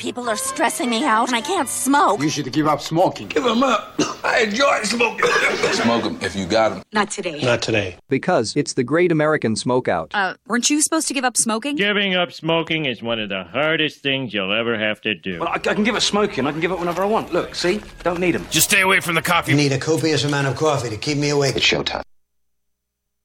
People are stressing me out and I can't smoke. You should give up smoking. Give them up. I enjoy smoking. Smoke them if you got them. Not today. Not today. Because it's the Great American Smokeout. Uh, weren't you supposed to give up smoking? Giving up smoking is one of the hardest things you'll ever have to do. Well, I, I can give up smoking. I can give it whenever I want. Look, see? Don't need them. Just stay away from the coffee. You need a copious amount of coffee to keep me awake. It's showtime.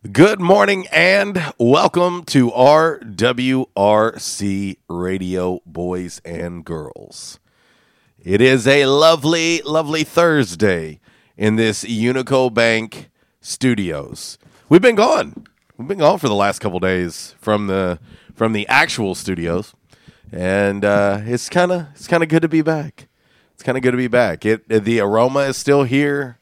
Good morning and welcome to RWRC Radio, boys and girls. It is a lovely, lovely Thursday in this Unico Bank studios. We've been gone. We've been gone for the last couple days from the from the actual studios, and uh, it's kind of it's kind of good to be back. It's kind of good to be back. It the aroma is still here.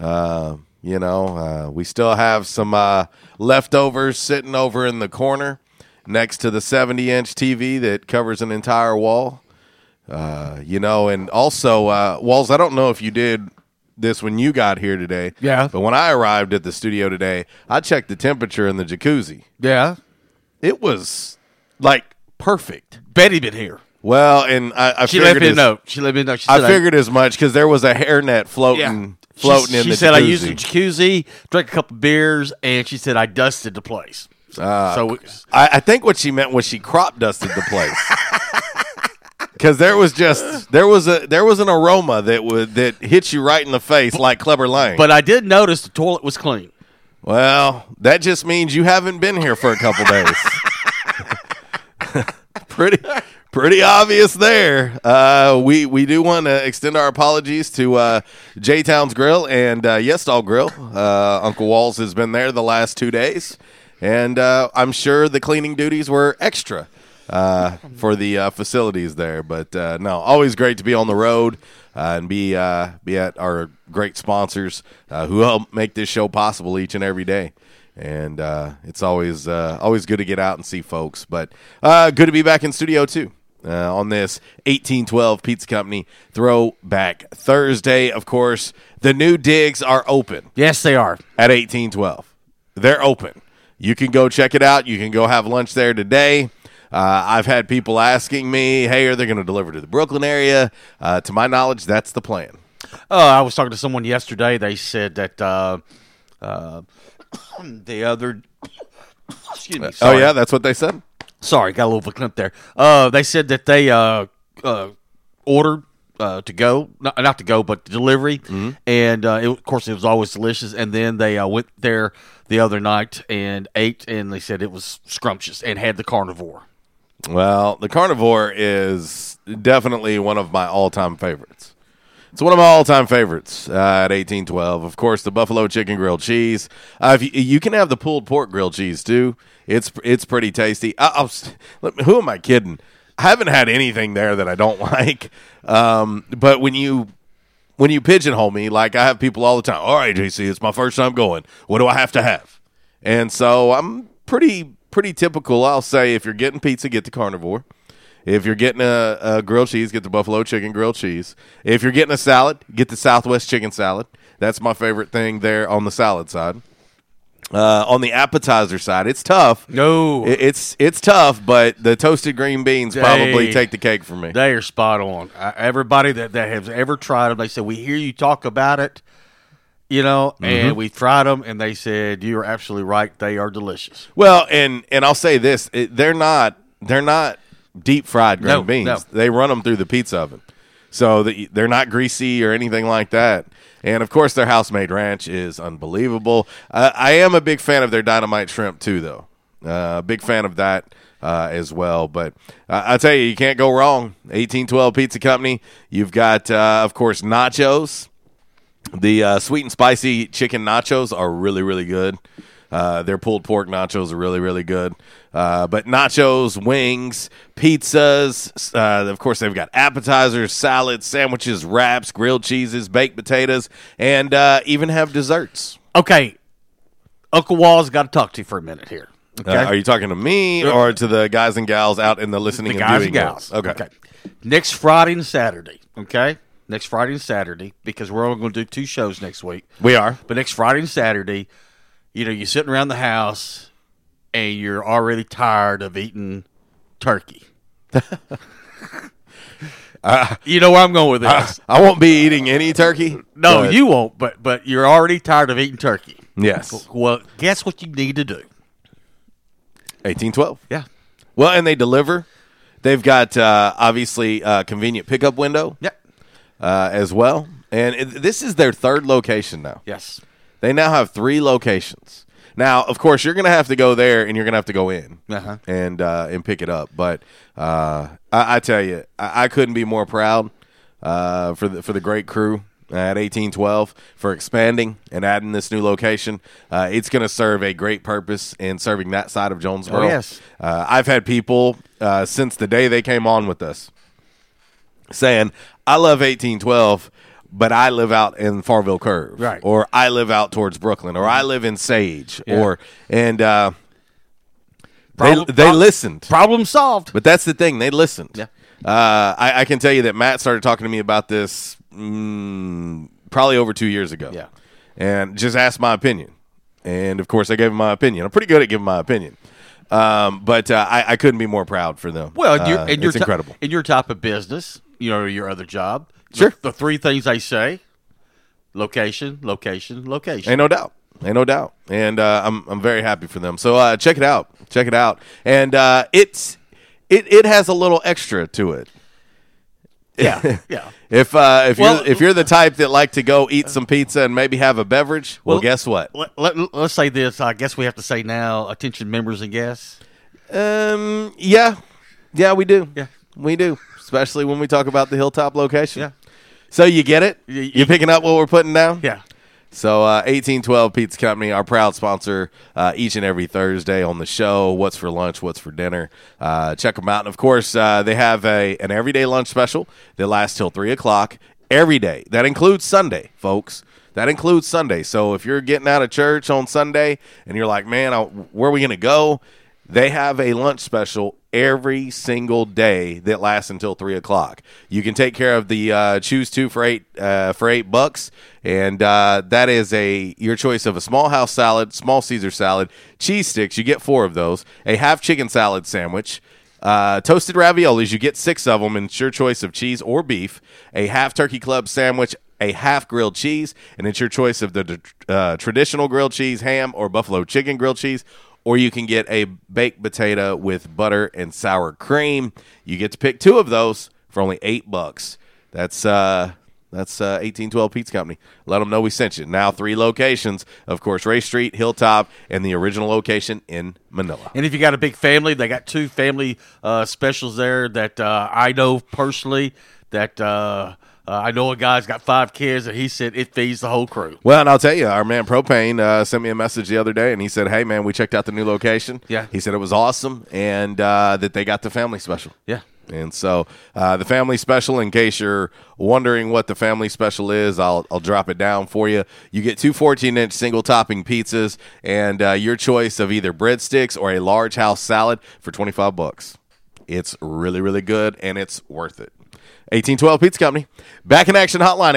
Uh, you know, uh, we still have some uh, leftovers sitting over in the corner next to the 70 inch TV that covers an entire wall. Uh, you know, and also, uh, Walls, I don't know if you did this when you got here today. Yeah. But when I arrived at the studio today, I checked the temperature in the jacuzzi. Yeah. It was like perfect. Betty been here. Well, and I, I she figured let me as- know. She let me know. She I figured as much because there was a hairnet floating, floating she, in she the said jacuzzi. I used the jacuzzi, drank a couple beers, and she said I dusted the place. Uh, so I, I think what she meant was she crop dusted the place. Because there was just there was a there was an aroma that would that hit you right in the face like Clever Lane. but I did notice the toilet was clean. well, that just means you haven't been here for a couple days. pretty pretty obvious there. Uh, we we do want to extend our apologies to uh, J Town's Grill and uh, Yestal Grill. Uh, Uncle Walls has been there the last two days, and uh, I'm sure the cleaning duties were extra uh, for the uh, facilities there. But no, always great to be on the road and be be at our great sponsors who help make this show possible each and every day. And uh, it's always uh, always good to get out and see folks. But uh, good to be back in studio too. Uh, on this 1812 Pizza Company Throwback Thursday, of course, the new digs are open Yes, they are. at 1812. They're open. You can go check it out. You can go have lunch there today. Uh, I've had people asking me, hey, are they going to deliver to the Brooklyn area? Uh, to my knowledge, that's the plan. Uh, I was talking to someone yesterday. They said that uh, uh, the other. Excuse me. Oh, yeah, that's what they said? Sorry, got a little verklempt there. Uh, they said that they uh, uh, ordered uh, to go, not, not to go, but delivery, and uh, it, of course it was always delicious. And then they uh, went there the other night and ate, and they said it was scrumptious and had the carnivore. Well, the carnivore is definitely one of my all-time favorites. It's one of my all-time favorites uh, at eighteen twelve. Of course, the buffalo chicken grilled cheese. Uh, if you, you can have the pulled pork grilled cheese too. It's it's pretty tasty. I, I'll, who am I kidding? I haven't had anything there that I don't like. Um, but when you when you pigeonhole me, like I have people all the time. All right, JC, it's my first time going. What do I have to have? And so I'm pretty pretty typical. I'll say if you're getting pizza, get the carnivore. If you're getting a, a grilled cheese, get the buffalo chicken grilled cheese. If you're getting a salad, get the Southwest chicken salad. That's my favorite thing there on the salad side. Uh, on the appetizer side, it's tough. No, It- it's it's tough, but the toasted green beans probably take the cake for me. They are spot on. Uh, everybody that, that has ever tried them, they said, We hear you talk about it, you know, and Mhm. we tried them, and they said, You are absolutely right. They are delicious. Well, and and I'll say this: it, they're not they're not deep fried green No, beans. no. They run them through the pizza oven, so the, they're not greasy or anything like that. And of course, their house made ranch is unbelievable. Uh, I am a big fan of their dynamite shrimp too, though. Uh, big fan of that uh, as well. But uh, I tell you, you can't go wrong. Eighteen twelve Pizza Company. You've got, uh, of course, nachos. The uh, sweet and spicy chicken nachos are really, really good. Uh, their pulled pork nachos are really, really good. Uh, but nachos, wings, pizzas, uh, of course, they've got appetizers, salads, sandwiches, wraps, grilled cheeses, baked potatoes, and uh, even have desserts. Okay. Uncle Wall's got to talk to you for a minute here. Okay. Uh, are you talking to me or to the guys and gals out in the listening the and guys viewing and gals. world? Okay. Next Friday and Saturday. Okay. Next Friday and Saturday because we're only going to do two shows next week. We are. But next Friday and Saturday, you know, you're sitting around the house and you're already tired of eating turkey. you know where I'm going with I, this. I won't be eating any turkey. no, you won't. But but you're already tired of eating turkey. Yes. Well, guess what you need to do? 1812. Yeah. Well, and they deliver. They've got uh, obviously uh, convenient pickup window. Yep. Uh, as well, and it, this is their third location now. Yes. They now have three locations. Now, of course, you're going to have to go there, and you're going to have to go in Uh-huh. and uh, and pick it up. But uh, I, I tell you, I, I couldn't be more proud uh, for the for the great crew at 1812 for expanding and adding this new location. Uh, it's going to serve a great purpose in serving that side of Jonesboro. Oh, yes. Uh, I've had people uh, since the day they came on with us saying, "I love 1812." But I live out in Farville Curve, Right. Or I live out towards Brooklyn, or I live in Sage, Yeah. or and uh, Problem- they they listened. Problem solved. But that's the thing; they listened. Yeah. Uh, I, I can tell you that Matt started talking to me about this mm, probably over two years ago. Yeah. and just asked my opinion, and of course, I gave him my opinion. I'm pretty good at giving my opinion, um, but uh, I, I couldn't be more proud for them. Well, and you're, Uh, and you're it's incredible. in your type of business, you know, your other job. Sure. The, the three things I say: location, location, location. Ain't no doubt. Ain't no doubt. And uh, I'm I'm very happy for them. So uh, check it out. Check it out. And uh, it's it it has a little extra to it. Yeah, yeah. If uh, if Well- you're if you're the type that like to go eat some pizza and maybe have a beverage, well, Well, guess what? Let, let, us say this. I guess we have to say now, attention members and guests. Um, yeah, yeah, we do. Yeah. we do. Especially when we talk about the hilltop location. Yeah. So you get it? Y- y- You picking up what we're putting down? Yeah. So, uh, 1812 Pizza Company, our proud sponsor uh, each and every Thursday on the show. What's for lunch? What's for dinner? Uh, check them out. And of course, uh, they have a an everyday lunch special that lasts till 3 o'clock every day. That includes Sunday, folks. That includes Sunday. So, if you're getting out of church on Sunday and you're like, man, I, where are we going to go? They have a lunch special every single day that lasts until three o'clock. You can take care of the uh, choose two for eight uh, for eight bucks, and uh, that is a your choice of a small house salad, small Caesar salad, cheese sticks. You get four of those. A half chicken salad sandwich. Uh, toasted raviolis, you get six of them, and it's your choice of cheese or beef. A half turkey club sandwich, a half grilled cheese, and it's your choice of the uh, traditional grilled cheese, ham, or buffalo chicken grilled cheese or you can get a baked potato with butter and sour cream. You get to pick two of those for only eight bucks. That's uh, That's uh, 1812 Pizza Company. Let them know we sent you. Now three locations, of course, Ray Street, Hilltop, and the original location in Manila. And if you got a big family, they got two family uh, specials there that uh, I know personally. That uh, I know a guy's got five kids, and he said it feeds the whole crew. Well, and I'll tell you, our man Propane uh, sent me a message the other day, and he said, "Hey, man, we checked out the new location. Yeah. he said it was awesome, and uh, that they got the family special. Yeah. And so uh, the family special, in case you're wondering what the family special is, I'll, I'll drop it down for you. You get two 14 inch single topping pizzas and uh, your choice of either breadsticks or a large house salad for 25 bucks. It's really, really good and it's worth it. 1812 Pizza Company. Back in action hotline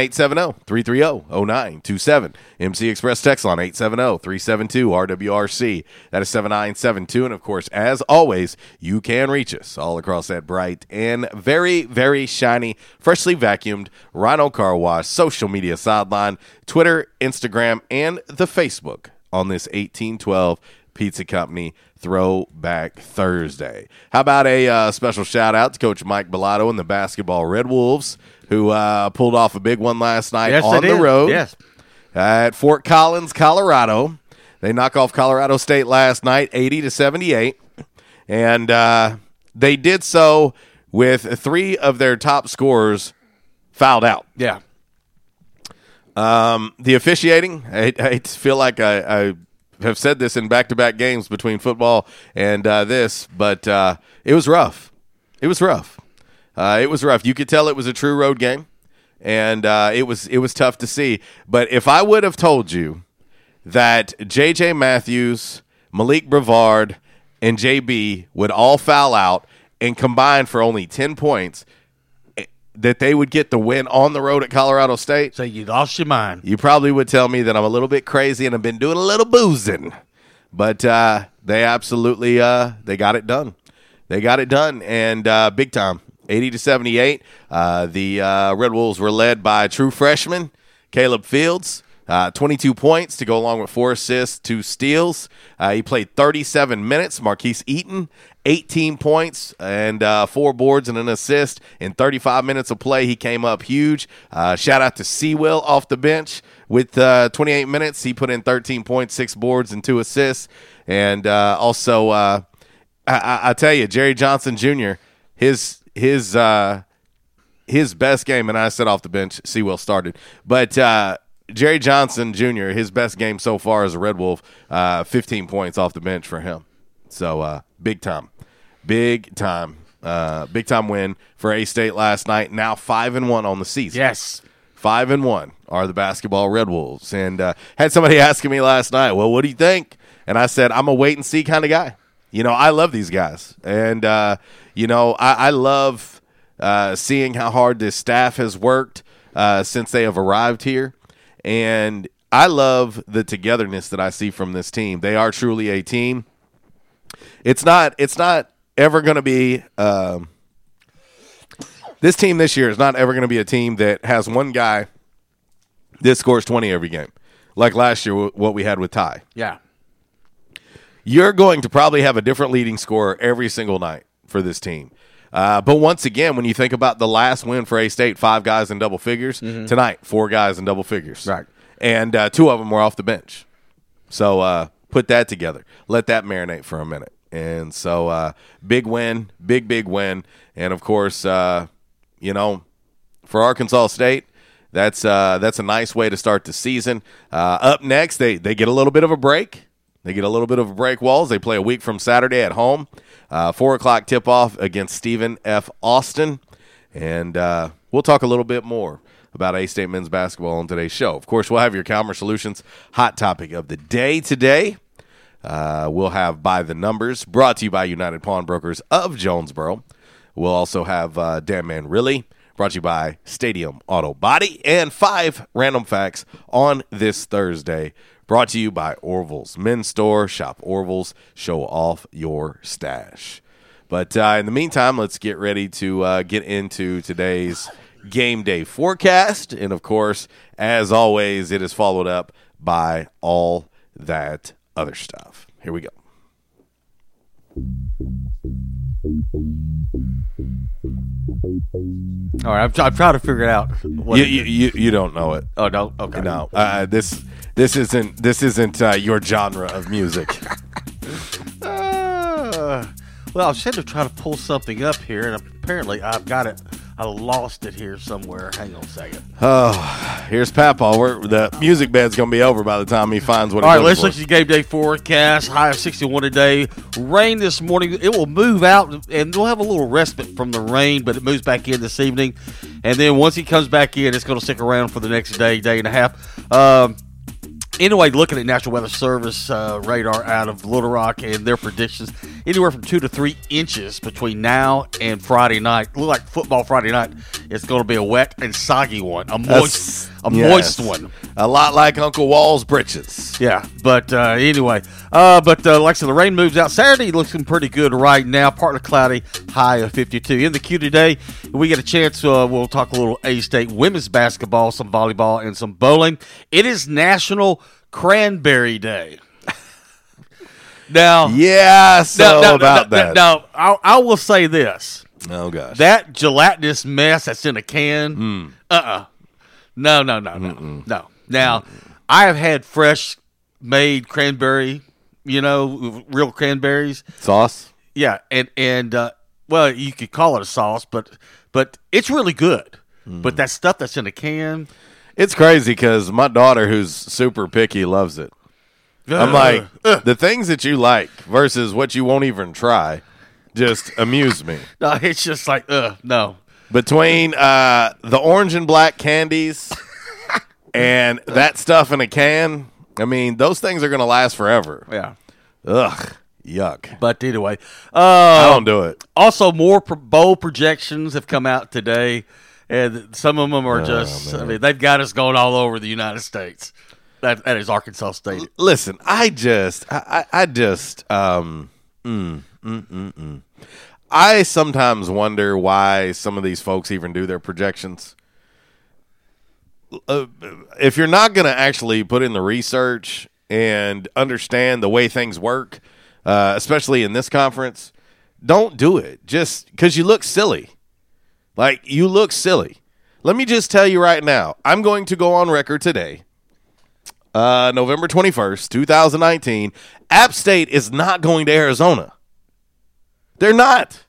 870-330-0927. MC Express text line 870-372-RWRC. That is 7972. And of course, as always, you can reach us all across that bright and very, very shiny, freshly vacuumed Rhino Car Wash social media sideline, Twitter, Instagram, and the Facebook on this 1812 Pizza Company Throwback Thursday. How about a uh, special shout out to Coach Mike Balado and the basketball Red Wolves, who uh, pulled off a big one last night Yes, on the did. road Yes. at Fort Collins, Colorado. They knock off Colorado State last night, eighty to seventy-eight, and uh, they did so with three of their top scorers fouled out. Yeah. Um, the officiating, I, I feel like I, I have said this in back to back games between football and uh, this, but uh, it was rough. It was rough. Uh, it was rough. You could tell it was a true road game, and uh, it was it was tough to see. But if I would have told you that J.J. Matthews, Malik Brevard, and J.B. would all foul out and combine for only ten points, that they would get the win on the road at Colorado State. So you lost your mind. You probably would tell me that I'm a little bit crazy and I've been doing a little boozing, but uh, they absolutely uh, they got it done. They got it done and uh, big time, eighty to seventy eight. Uh, the uh, Red Wolves were led by true freshman Caleb Fields. Uh, 22 points to go along with four assists, two steals. Uh, he played 37 minutes. Marquis Eaton, 18 points and uh, four boards and an assist in 35 minutes of play. He came up huge. Uh, shout out to Seawill off the bench with uh, 28 minutes. He put in 13 points, six boards, and two assists. And uh, also, uh, I, I, I tell you, Jerry Johnson Jr. his his uh, his best game, and I said off the bench, Seawill started, but. Jerry Johnson Jr., his best game so far as a Red Wolf, uh, 15 points off the bench for him. So uh, big time, big time, uh, big time win for A State last night. Now five and one on the season. Yes, five and one are the basketball Red Wolves. And uh, had somebody asking me last night, well, what do you think? And I said, I'm a wait and see kind of guy. You know, I love these guys, and uh, you know, I, I love uh, seeing how hard this staff has worked uh, since they have arrived here. And I love the togetherness that I see from this team. They are truly a team. It's not. It's not ever going to be. Um, this team this year is not ever going to be a team that has one guy that scores twenty every game, like last year. What we had with Ty. Yeah. You're going to probably have a different leading scorer every single night for this team. Uh, but once again, when you think about the last win for A State, five guys in double figures. Mm-hmm. Tonight, four guys in double figures. Right. And uh, two of them were off the bench. So uh, put that together. Let that marinate for a minute. And so uh, big win, big, big win. And of course, uh, you know, for Arkansas State, that's uh, that's a nice way to start the season. Uh, up next, they they get a little bit of a break. They get a little bit of a break. Walls. They play a week from Saturday at home. Uh, Four o'clock tip off against Stephen F. Austin, and uh, we'll talk a little bit more about A State men's basketball on today's show. Of course, we'll have your Commerce Solutions hot topic of the day today. Uh, we'll have by the numbers brought to you by United Pawnbrokers of Jonesboro. We'll also have uh, Damn Man Really brought to you by Stadium Auto Body and five random facts on this Thursday brought to you by Orville's Men's Store. Shop Orville's, show off your stash. But uh, in the meantime, let's get ready to uh, get into today's game day forecast. And of course, as always, it is followed up by all that other stuff. Here we go. All right, I'm, try- I'm trying to figure it out. What You, you, you you don't know it. oh no, okay. No, uh, this this isn't this isn't uh, your genre of music. Uh, well, I was trying to try to pull something up here, and apparently I've got it. I lost it here somewhere. Hang on a second. Oh, here's Papa. We're, the music bed's gonna be over by the time he finds what. All right, let's looking look at the game day forecast. High of 61 today. Rain this morning. It will move out, and we'll have a little respite from the rain, but it moves back in this evening. And then once he comes back in, it's going to stick around for the next day, day and a half. Um, Anyway, looking at National Weather Service uh, radar out of Little Rock and their predictions, anywhere from two to three inches between now and Friday night. Look like football Friday night. It's going to be a wet and soggy one, a moist, a Yes. moist one. A lot like Uncle Wall's britches. Yeah, but uh, anyway, uh, but uh, like I said, the rain moves out. Saturday looking pretty good right now. Partly cloudy, high of 52. In the queue today, we get a chance. Uh, we'll talk a little A State women's basketball, some volleyball, and some bowling. It is National Cranberry Day. now, Yeah, so now, now, about now, that. Now, I, I will say this: oh gosh, that gelatinous mess that's in a can. Hmm. Uh uh No, no, no, no, no. Now, I have had fresh made cranberry, you know, real cranberries. sauce. Yeah, and and uh, well, you could call it a sauce, but but it's really good. Hmm. But that stuff that's in a can, It's crazy because my daughter, who's super picky, loves it. I'm like, Ugh. the things that you like versus what you won't even try just amuse me. no, it's just like, uh, no. Between uh, the orange and black candies and that stuff in a can, I mean, those things are going to last forever. Yeah. Ugh, yuck. But anyway, I uh, don't do it. Also, more pro- bowl projections have come out today, and some of them are just. I mean, they've got us going all over the United States. That that is Arkansas State. Listen, I just, I, I I just, um, mm, mm, mm, mm. I sometimes wonder why some of these folks even do their projections. Uh, if you're not going to actually put in the research and understand the way things work, uh, especially in this conference, don't do it just because you look silly. Like, you look silly. Let me just tell you right now, I'm going to go on record today uh, November 21st, 2019, App State is not going to Arizona. They're not.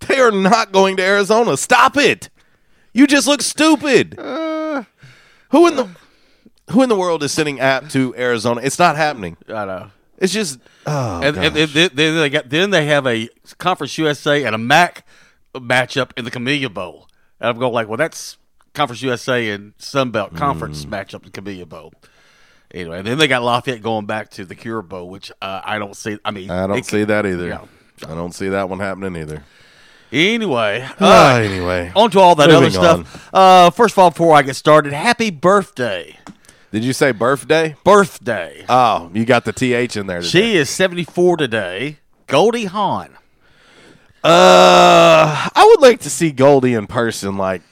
They are not going to Arizona. Stop it. You just look stupid. who in the who in the world is sending App to Arizona? It's not happening. I know. It's just oh, and, and, gosh. then they got then they have a Conference USA and a MAC matchup in the Camellia Bowl. And I'm going like, well, that's Conference USA and Sun Belt Conference matchup in Camellia Bowl. Anyway, and then they got Lafayette going back to the Cure Bowl, which uh, I don't see. I mean, I don't see that either. Yeah. I don't see that one happening either. Anyway, Ah, uh, anyway, on to all that other stuff. Uh, first of all, before I get started, happy birthday, Did you say birthday? birthday. Oh, you got the th in there. Today. She is 74 today. Goldie Hawn. Uh, I would like to see Goldie in person, like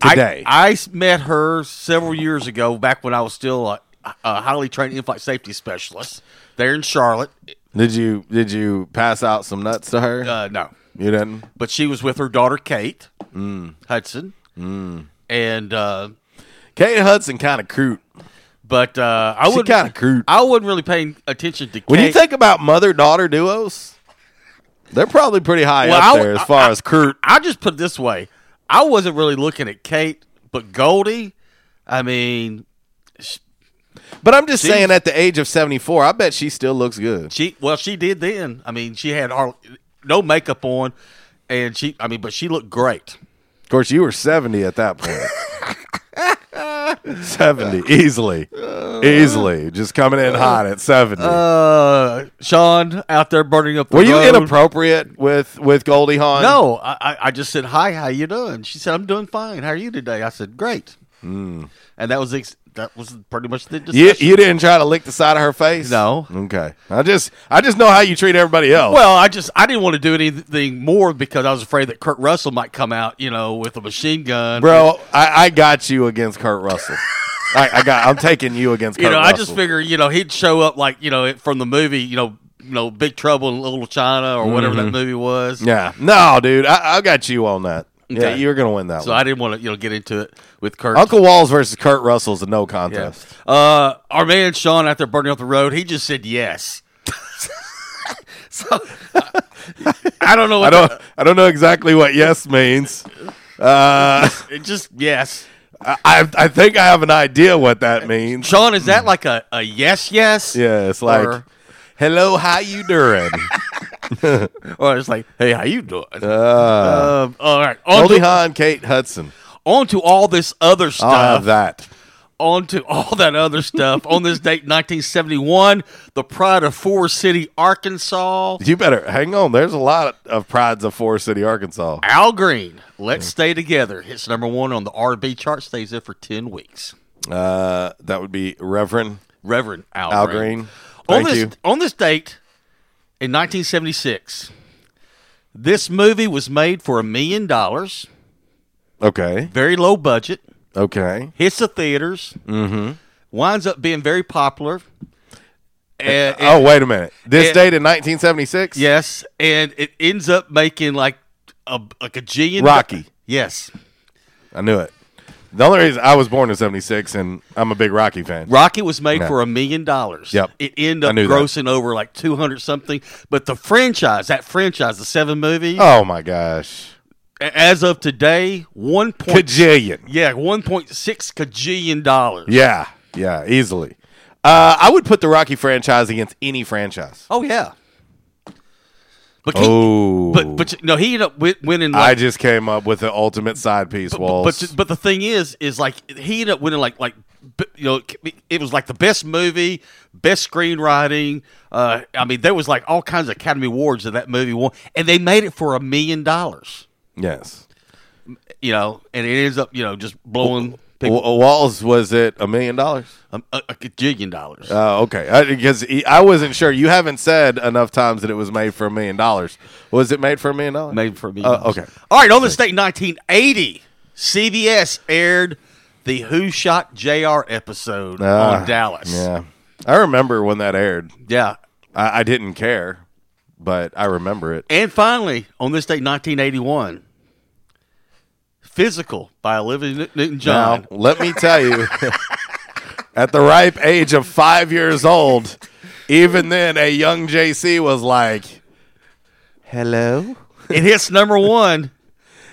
today. I, I met her several years ago, back when I was still a, a highly trained in-flight safety specialist there in Charlotte. Did you did you pass out some nuts to her? Uh, no, you didn't. but she was with her daughter Kate Mm. Hudson, and uh, Kate Hudson kind of crude. but uh, I would kinda crude. I wasn't really paying attention to When you think about mother daughter duos, they're probably pretty high Well, up I- there as far I- as crude. I just put it this way: I wasn't really looking at Kate, but Goldie. I mean, But I'm just She- saying, at the age of 74, I bet she still looks good. She well, she did then. I mean, she had har- no makeup on, and she. I mean, but she looked great. Of course, you were 70 at that point. 70 easily, easily, just coming in hot at 70. Uh, Sean out there burning up. The Were you road. inappropriate with with Goldie Hawn? No, I, I- I just said hi. How you doing? She said I'm doing fine. How are you today? I said great. And that was ex- that was pretty much the Hmm. You, you didn't try to lick the side of her face. No. Okay. I just I just know how you treat everybody else. well, I just I didn't want to do anything more because I was afraid that Kurt Russell might come out, you know, with a machine gun, bro, I, I got you against Kurt Russell. I, I got. I'm taking you against. You Kurt know, I just Russell. figure, you know, he'd show up like, you know, from the movie, you know, you know, Big Trouble in Little China or whatever that movie was. Mm-hmm. Yeah. No, dude. I, I got you on that. Yeah, Okay. you were going to win that So one. I didn't want to you know get into it with Kurt. Uncle Walls versus Kurt Russell is a no Yeah. contest. Uh, our man Sean out there burning up the road, he just said yes. so uh, I don't know. What I don't. I don't know exactly what yes means. Uh, it just yes. I, I I think I have an idea what that means. Sean, is that like a, a yes yes? Yeah, it's like, Or- hello, how you doing? Or it's like, hey, how you doing? Uh, Um, all right, on Goldie to, Hawn, Kate Hudson. on to all this other stuff. I'll have that. on to all that other stuff. on this date, 1971, the Pride of Forest City, Arkansas. You better hang on. There's a lot of prides of Forest City, Arkansas. Al Green, Let's Stay Together, hits number one on the R&B chart, stays there for 10 weeks. Uh, that would be Reverend Reverend Al, Al Green. Green. On this, you. on this date, in 1976, this movie was made for a million dollars, Okay. very low budget, Okay. hits the theaters, Mm-hmm. winds up being very popular. And, oh, wait a minute. This and- date in 1976? Yes, and it ends up making like a like a gillion. Rocky. Yes, I knew it. The only reason I was born in 76 and I'm a big Rocky fan. Rocky was made for a million dollars. Yep. it ended I up knew that. grossing over like two hundred something. But the franchise, that franchise, the seven movies, Oh, my gosh. a- as of today, one point Kajillion. Yeah, one point six kajillion dollars. Yeah. Yeah, easily. Uh, I would put the Rocky franchise against any franchise. Oh yeah. But he, Oh. but but no, he ended up wi- winning. I just came up with the ultimate side piece, but, Walls. but but the thing is, is like he ended up winning like like you know it was like the best movie, best screenwriting. Uh, I mean, there was like all kinds of Academy Awards that that movie won, and they made it for a million dollars. yes. You know, and it ends up you know just blowing W- Walls, was it a million dollars? a, a, a gajillion dollars. Oh, okay. Because I wasn't sure. You haven't said enough times that it was made for a million dollars. Was it made for a million dollars? made for a million. Dollars. okay. All right, on this date, 1980, CBS aired the Who Shot J.R. episode Ah, on Dallas. Yeah. I remember when that aired. Yeah. I, I didn't care, but I remember it. And finally, on this date, 1981, Physical by Olivia Newton John. Now, let me tell you, at the ripe age of five years old, even then, a young JC was like, "Hello." It hits number one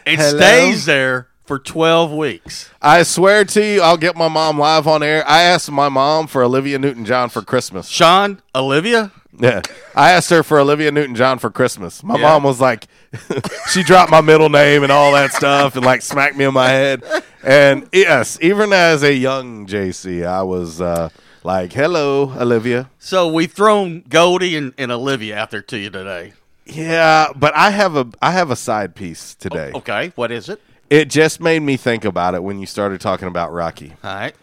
and Hello? stays there for 12 weeks. I swear to you, I'll get my mom live on air. I asked my mom for Olivia Newton John for Christmas. Sean, Olivia? Yeah. I asked her for Olivia Newton John for Christmas. My Yeah. mom was like, she dropped my middle name and all that stuff and like smacked me in my head. And yes, even as a young JC, I was uh, like, hello, Olivia. So we've thrown Goldie and, and Olivia out there to you today. Yeah, but I have a I have a side piece today. Okay, what is it? It just made me think about it when you started talking about Rocky. All right.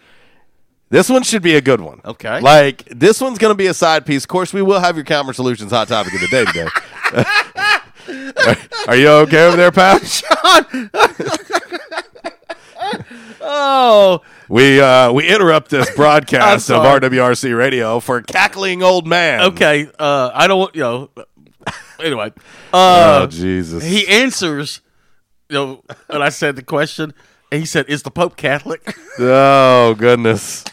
This one should be a good one. Okay. Like this one's going to be a side piece. Of course, we will have your Calmer Solutions hot topic of the day today. are, are you okay over there, pal? Oh, We uh, we interrupt this broadcast of. RWRC Radio for cackling old man. okay. Uh, I don't want, you know. Anyway. Oh Uh, Jesus. he answers, you know, when I said the question, and he said, Is the Pope Catholic? oh goodness.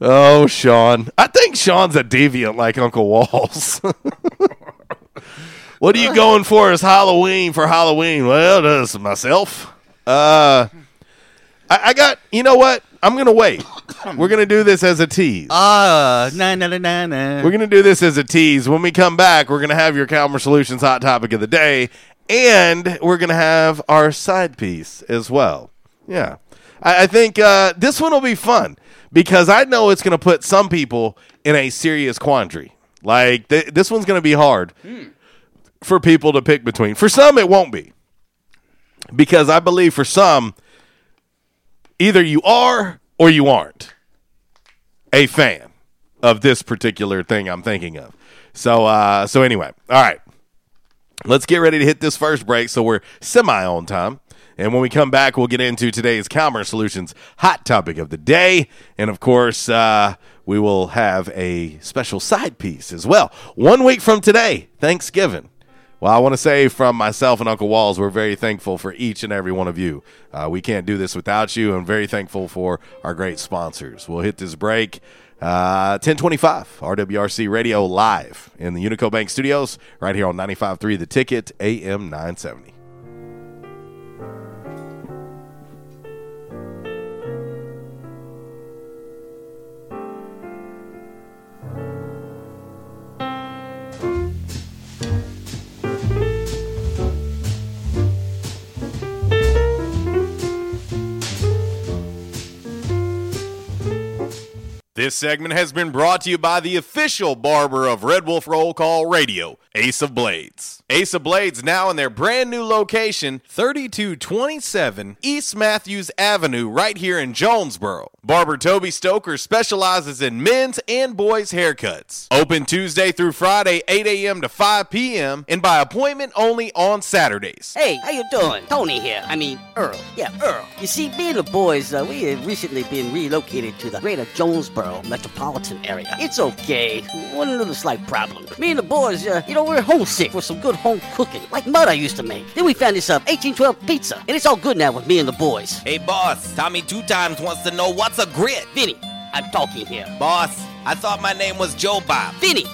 Oh Sean. I think Sean's a deviant like Uncle Walls. what are you going for as Halloween for Halloween? Well, this myself. Uh I, I got you know what? I'm gonna wait. We're gonna do this as a tease. Ah, na na na na na. We're going to do this as a tease. When we come back, we're going to have your Calmer Solutions hot topic of the day, and we're going to have our side piece as well. Yeah. I, I think uh, this one will be fun because I know it's going to put some people in a serious quandary. Like, th- this one's going to be hard for people to pick between. For some, it won't be. Because I believe for some, either you are or you aren't a fan of this particular thing I'm thinking of. So uh so anyway, all right. Let's get ready to hit this first break so we're semi on time. And when we come back, we'll get into today's Calmer Solutions hot topic of the day. And of course, uh, we will have a special side piece as well. One week from today, Thanksgiving. Well, I want to say from myself and Uncle Walls, we're very thankful for each and every one of you. Uh, we can't do this without you, and very thankful for our great sponsors. We'll hit this break. Uh, 1025 RWRC Radio live in the Unico Bank Studios, right here on 95.3 The Ticket, AM 970. This segment has been brought to you by the official barber of Red Wolf Roll Call Radio, Ace of Blades. Ace of Blades now in their brand new location, 3227 East Matthews Avenue, right here in Jonesboro. Barber Toby Stoker specializes in men's and boys' haircuts. Open Tuesday through Friday, 8 a.m. to 5 p.m., and by appointment only on Saturdays. Hey, how you doing? Tony here. I mean, Earl. Yeah, Earl. You see, me and the boys, uh, we have recently been relocated to the greater Jonesboro metropolitan area. It's okay. One little slight problem. Me and the boys, uh, you know, we're homesick for some good home cooking, like mud I used to make. Then we found this uh, 1812 pizza, and it's all good now with me and the boys. Hey, boss, Tommy Two Times wants to know what's a grit. Vinny, I'm talking here. Boss, I thought my name was Joe Bob. Vinny,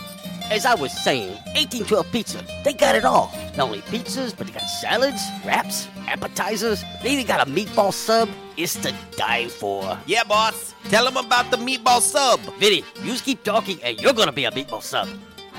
as I was saying, 1812 Pizza, they got it all. Not only pizzas, but they got salads, wraps, appetizers. They even got a meatball sub. It's to die for. Yeah, boss. Tell them about the meatball sub. Vinny, you just keep talking and you're gonna be a meatball sub.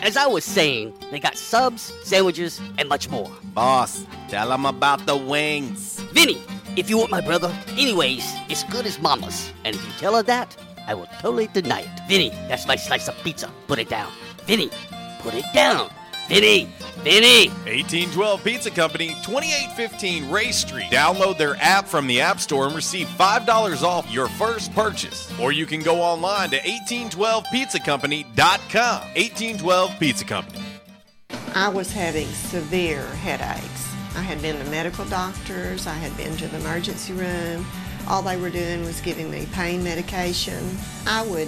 As I was saying, they got subs, sandwiches, and much more. Boss, tell them about the wings. Vinny, if you want my brother, anyways, it's good as mama's. And if you tell her that, I will totally deny it. Vinny, that's my slice of pizza. Put it down. Vinny, put it down. Vinny, Vinny. 1812 Pizza Company, 2815 Ray Street. Download their app from the App Store and receive $5 off your first purchase. Or you can go online to 1812pizzacompany.com. 1812 Pizza Company. I was having severe headaches. I had been to medical doctors, I had been to the emergency room. All they were doing was giving me pain medication. I would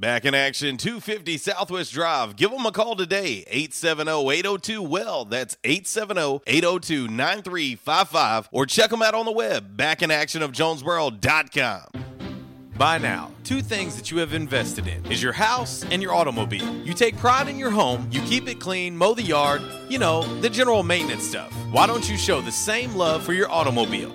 Back in action, 250 Southwest Drive. Give them a call today, 870-802-WELL. That's 870-802-9355. Or check them out on the web, backinactionofjonesboro.com. By now, two things that you have invested in is your house and your automobile. You take pride in your home, you keep it clean, mow the yard, you know, the general maintenance stuff. Why don't you show the same love for your automobile?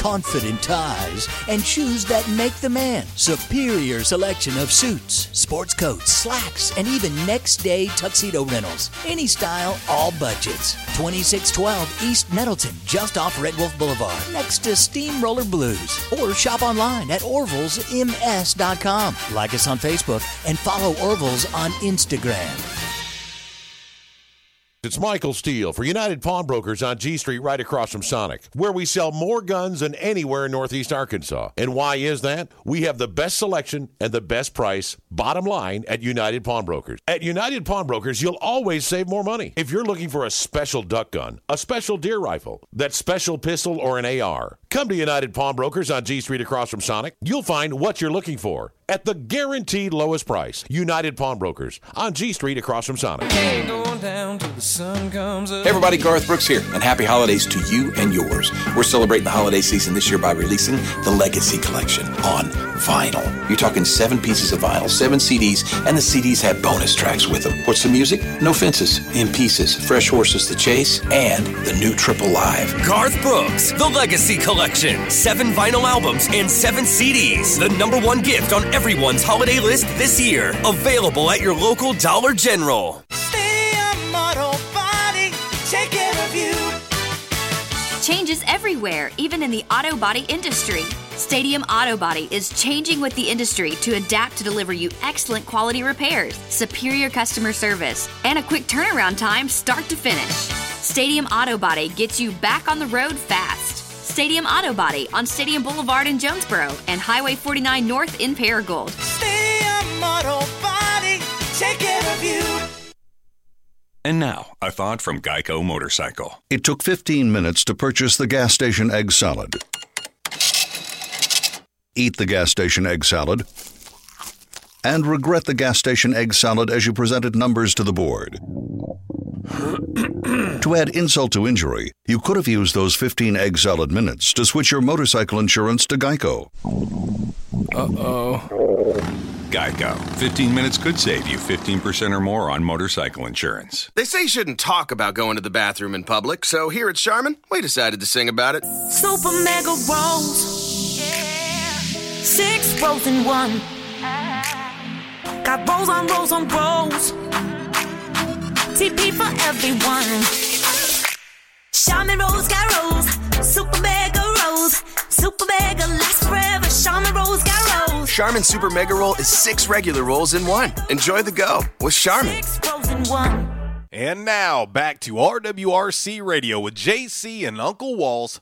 confident ties, and shoes that make the man. Superior selection of suits, sports coats, slacks, and even next day tuxedo rentals. Any style, all budgets. 2612 East Nettleton, just off Red Wolf Boulevard, next to Steamroller Blues. Or shop online at orvillesms.com. Like us on Facebook and follow Orville's on Instagram. It's Michael Steele for United Pawnbrokers on G Street right across from Sonic, where we sell more guns than anywhere in Northeast Arkansas. And why is that? We have the best selection and the best price, bottom line, at United Pawnbrokers. At United Pawnbrokers, you'll always save more money. If you're looking for a special duck gun, a special deer rifle, that special pistol, or an AR, come to United Pawnbrokers on G Street across from Sonic. You'll find what you're looking for at the guaranteed lowest price. United Pawnbrokers on G Street across from Sonic. Hey everybody, Garth Brooks here, and happy holidays to you and yours. We're celebrating the holiday season this year by releasing the Legacy Collection on vinyl. You're talking seven pieces of vinyl, seven CDs, and the CDs have bonus tracks with them. What's the music? No Fences, In Pieces, Fresh Horses to Chase, and the new Triple Live. Garth Brooks, The Legacy Collection. Seven vinyl albums and seven CDs. The number one gift on everyone's holiday list this year. Available at your local Dollar General. Stadium Auto Body, take care of you. Changes everywhere, even in the auto body industry. Stadium Auto Body is changing with the industry to adapt to deliver you excellent quality repairs, superior customer service, and a quick turnaround time start to finish. Stadium Auto Body gets you back on the road fast. Stadium Auto Body on Stadium Boulevard in Jonesboro and Highway 49 North in Paragould. Stadium Auto Body, take care of you. And now, a thought from Geico Motorcycle. It took 15 minutes to purchase the gas station egg salad. Eat the gas station egg salad. And regret the gas station egg salad as you presented numbers to the board. to add insult to injury, you could have used those 15 egg salad minutes to switch your motorcycle insurance to Geico. Uh oh. Geico. 15 minutes could save you 15% or more on motorcycle insurance. They say you shouldn't talk about going to the bathroom in public, so here at Charmin, we decided to sing about it. Super mega rolls. Yeah. Six rolls in one. Got rolls on rolls on rolls. TP for everyone. Charmin rolls got rolls. Super mega rolls. Super mega lasts forever. Charmin rolls got rolls. Charmin Super Mega Roll is six regular rolls in one. Enjoy the go with Charmin. Six rolls in one. And now back to RWRC Radio with JC and Uncle Walls,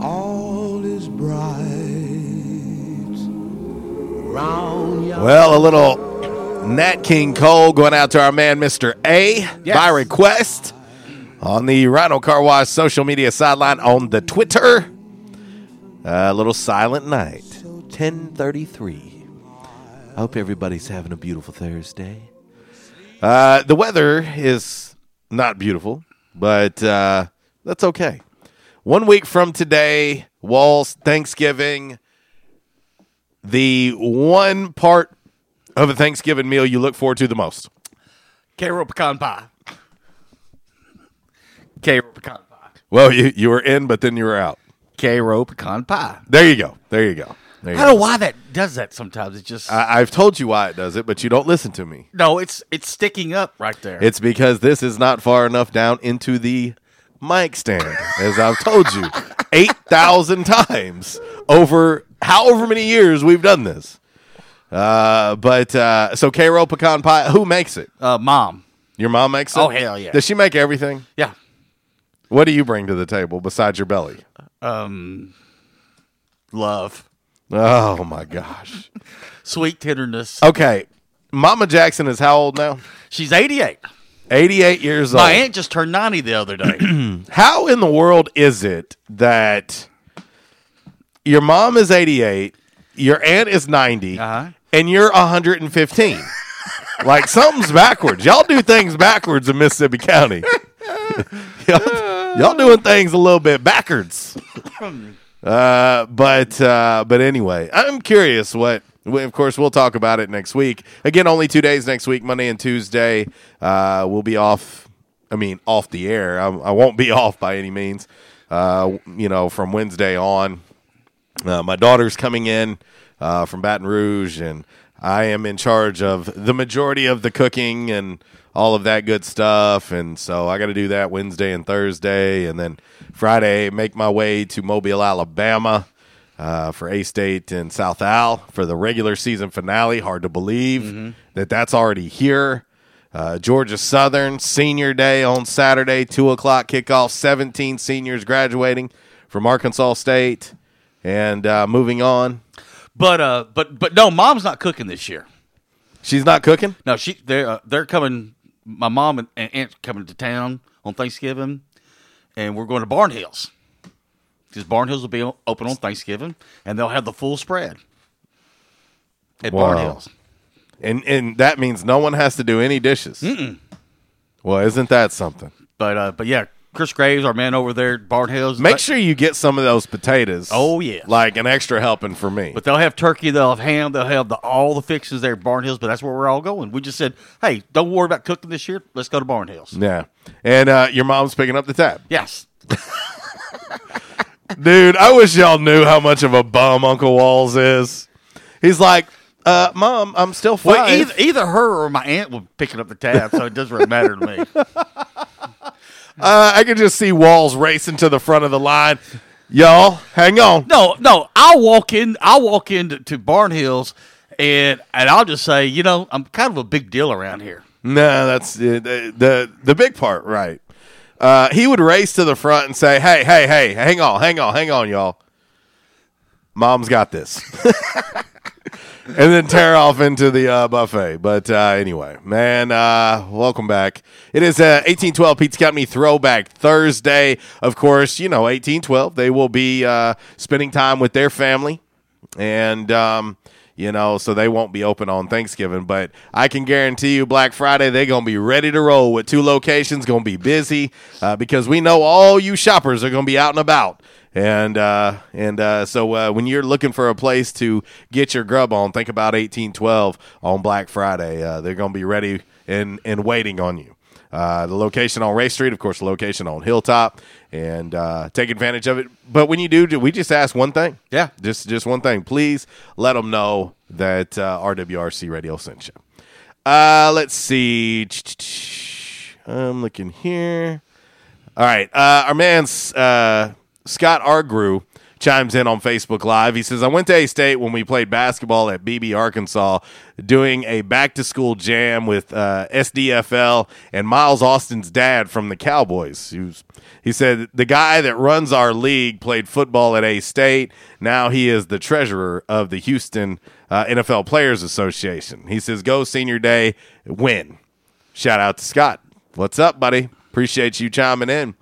all is bright. Round Well, a little Nat King Cole going out to our man, Mr. A, by request on the Rhino Car Wash social media sideline on the Twitter. A little Silent Night, 1033. I hope everybody's having a beautiful Thursday. Uh, the weather is not beautiful, but uh, that's okay. One week from today, Walls Thanksgiving. The one part of a Thanksgiving meal you look forward to the most. Karo pecan pie. Karo pecan pie. Well, you, you were in, but then you were out. Karo pecan pie. There you go. There you go. There I you don't know why that does that sometimes. It just I, I've told you why it does it, but you don't listen to me. no, it's it's sticking up right there. It's because this is not far enough down into the mic stand, as I've told you 8,000 times over however many years we've done this. Uh, but uh, so Karo pecan pie, who makes it? uh, mom. Your mom makes it? Oh, hell yeah. Does she make everything? Yeah. What do you bring to the table besides your belly? Um, love, Oh my gosh. sweet tenderness. Okay. Mama Jackson is how old now? She's eighty eight. 88 years old. My aunt just turned ninety the other day. How in the world is it that your mom is 88, your aunt is 90, Uh-huh. and you're 115? like something's backwards. Y'all do things backwards in Mississippi County. y'all, y'all doing things a little bit backwards. Uh, but uh, but anyway, I'm curious what. We- Of course, we'll talk about it next week. Again, only two days next week, Monday and Tuesday. Uh, we'll be off I mean, off the air. I, I won't be off by any means. Uh, you know, from Wednesday on, uh, my daughter's coming in uh, from Baton Rouge, and I am in charge of the majority of the cooking and all of that good stuff. And so I got to do that Wednesday and Thursday, and then Friday make my way to Mobile, Alabama. Uh, for A State and South Al for the regular season finale. Hard to believe that that's already here. Uh, Georgia Southern senior day on Saturday, two o'clock kickoff. Seventeen seniors graduating from Arkansas State, and uh, moving on. But uh, but but no, mom's not cooking this year. She's not cooking. No, she they're uh, they're coming. My mom and, and aunt coming to town on Thanksgiving, and we're going to Barn Hills because Barn Hills will be open on Thanksgiving, and they'll have the full spread at Barn Wow. Hills. and and that means no one has to do any dishes. Well, isn't that something? But uh, but yeah, Chris Graves, our man over there at Barn Hills. Make sure you get some of those potatoes. Oh, yeah. like an extra helping for me. But they'll have turkey, they'll have ham, they'll have the, all the fixings there at Barn Hills. But that's where we're all going. We just said, hey, don't worry about cooking this year. Let's go to Barn Hills. yeah, and uh, your mom's picking up the tab. Yes. Dude, I wish y'all knew how much of a bum Uncle Walls is. He's like, uh, Mom, I'm still five. Well, either, either her or my aunt will picking up the tab, so it doesn't really matter to me. Uh, I can just see Walls racing to the front of the line. Y'all, hang on. No, no, I'll walk in. I'll walk into to Barn Hills, and and I'll just say, you know, I'm kind of a big deal around here. No, that's uh, the, the the big part, right? Uh, he would race to the front and say, "Hey, hey, hey, hang on, hang on, hang on, y'all. Mom's got this," and then tear off into the uh, buffet. But uh, anyway, man, uh, welcome back. It is uh, 1812 Pizza Company Throwback Thursday. Of course, you know 1812. They will be uh, spending time with their family, and um, you know, so they won't be open on Thanksgiving. But I can guarantee you, Black Friday, they're going to be ready to roll with two locations, going to be busy uh, because we know all you shoppers are going to be out and about. And uh, and uh, so uh, when you're looking for a place to get your grub on, think about 1812 on Black Friday. Uh, they're going to be ready and, and waiting on you. Uh, the location on Ray Street, of course, the location on Hilltop, and uh, take advantage of it. But when you do, we just ask one thing. Yeah. Just just one thing. Please let them know that uh, RWRC Radio sent you. Uh, let's see. I'm looking here. All right. Uh, our man uh, Scott Argrew chimes in on Facebook Live. He says, I went to A State when we played basketball at BB, Arkansas, doing a back to school jam with uh, SDFL and Miles Austin's dad from the Cowboys. He, was, he said, The guy that runs our league played football at A State. Now he is the treasurer of the Houston uh, NFL Players Association. He says, Go senior day, win. Shout out to Scott. What's up, buddy? Appreciate you chiming in.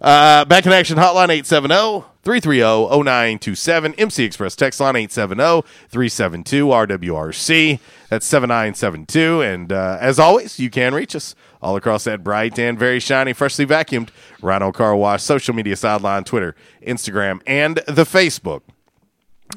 Uh, back in action hotline 870 330 0927. MC Express text line 870 372 RWRC. That's 7972. And uh, as always, you can reach us all across that bright and very shiny, freshly vacuumed Rhino Car Wash social media sideline, Twitter, Instagram, and the Facebook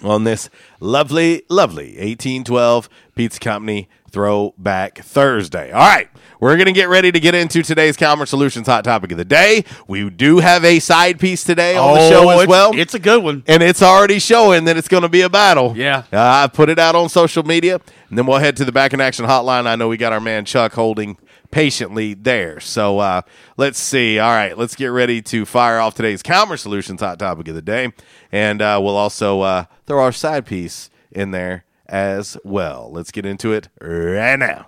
on this lovely, lovely 1812 Pizza Company Throwback Thursday. All right, we're going to get ready to get into today's Calmer Solutions hot topic of the day. We do have a side piece today on the Oh, show as well. it's a good one. And it's already showing that it's going to be a battle. Yeah. Uh, I put it out on social media, and then we'll head to the back in action hotline. I know we got our man Chuck holding patiently there. So uh, let's see. All right, let's get ready to fire off today's Calmer Solutions hot topic of the day, and uh, we'll also uh, throw our side piece in there as well. Let's get into it right now.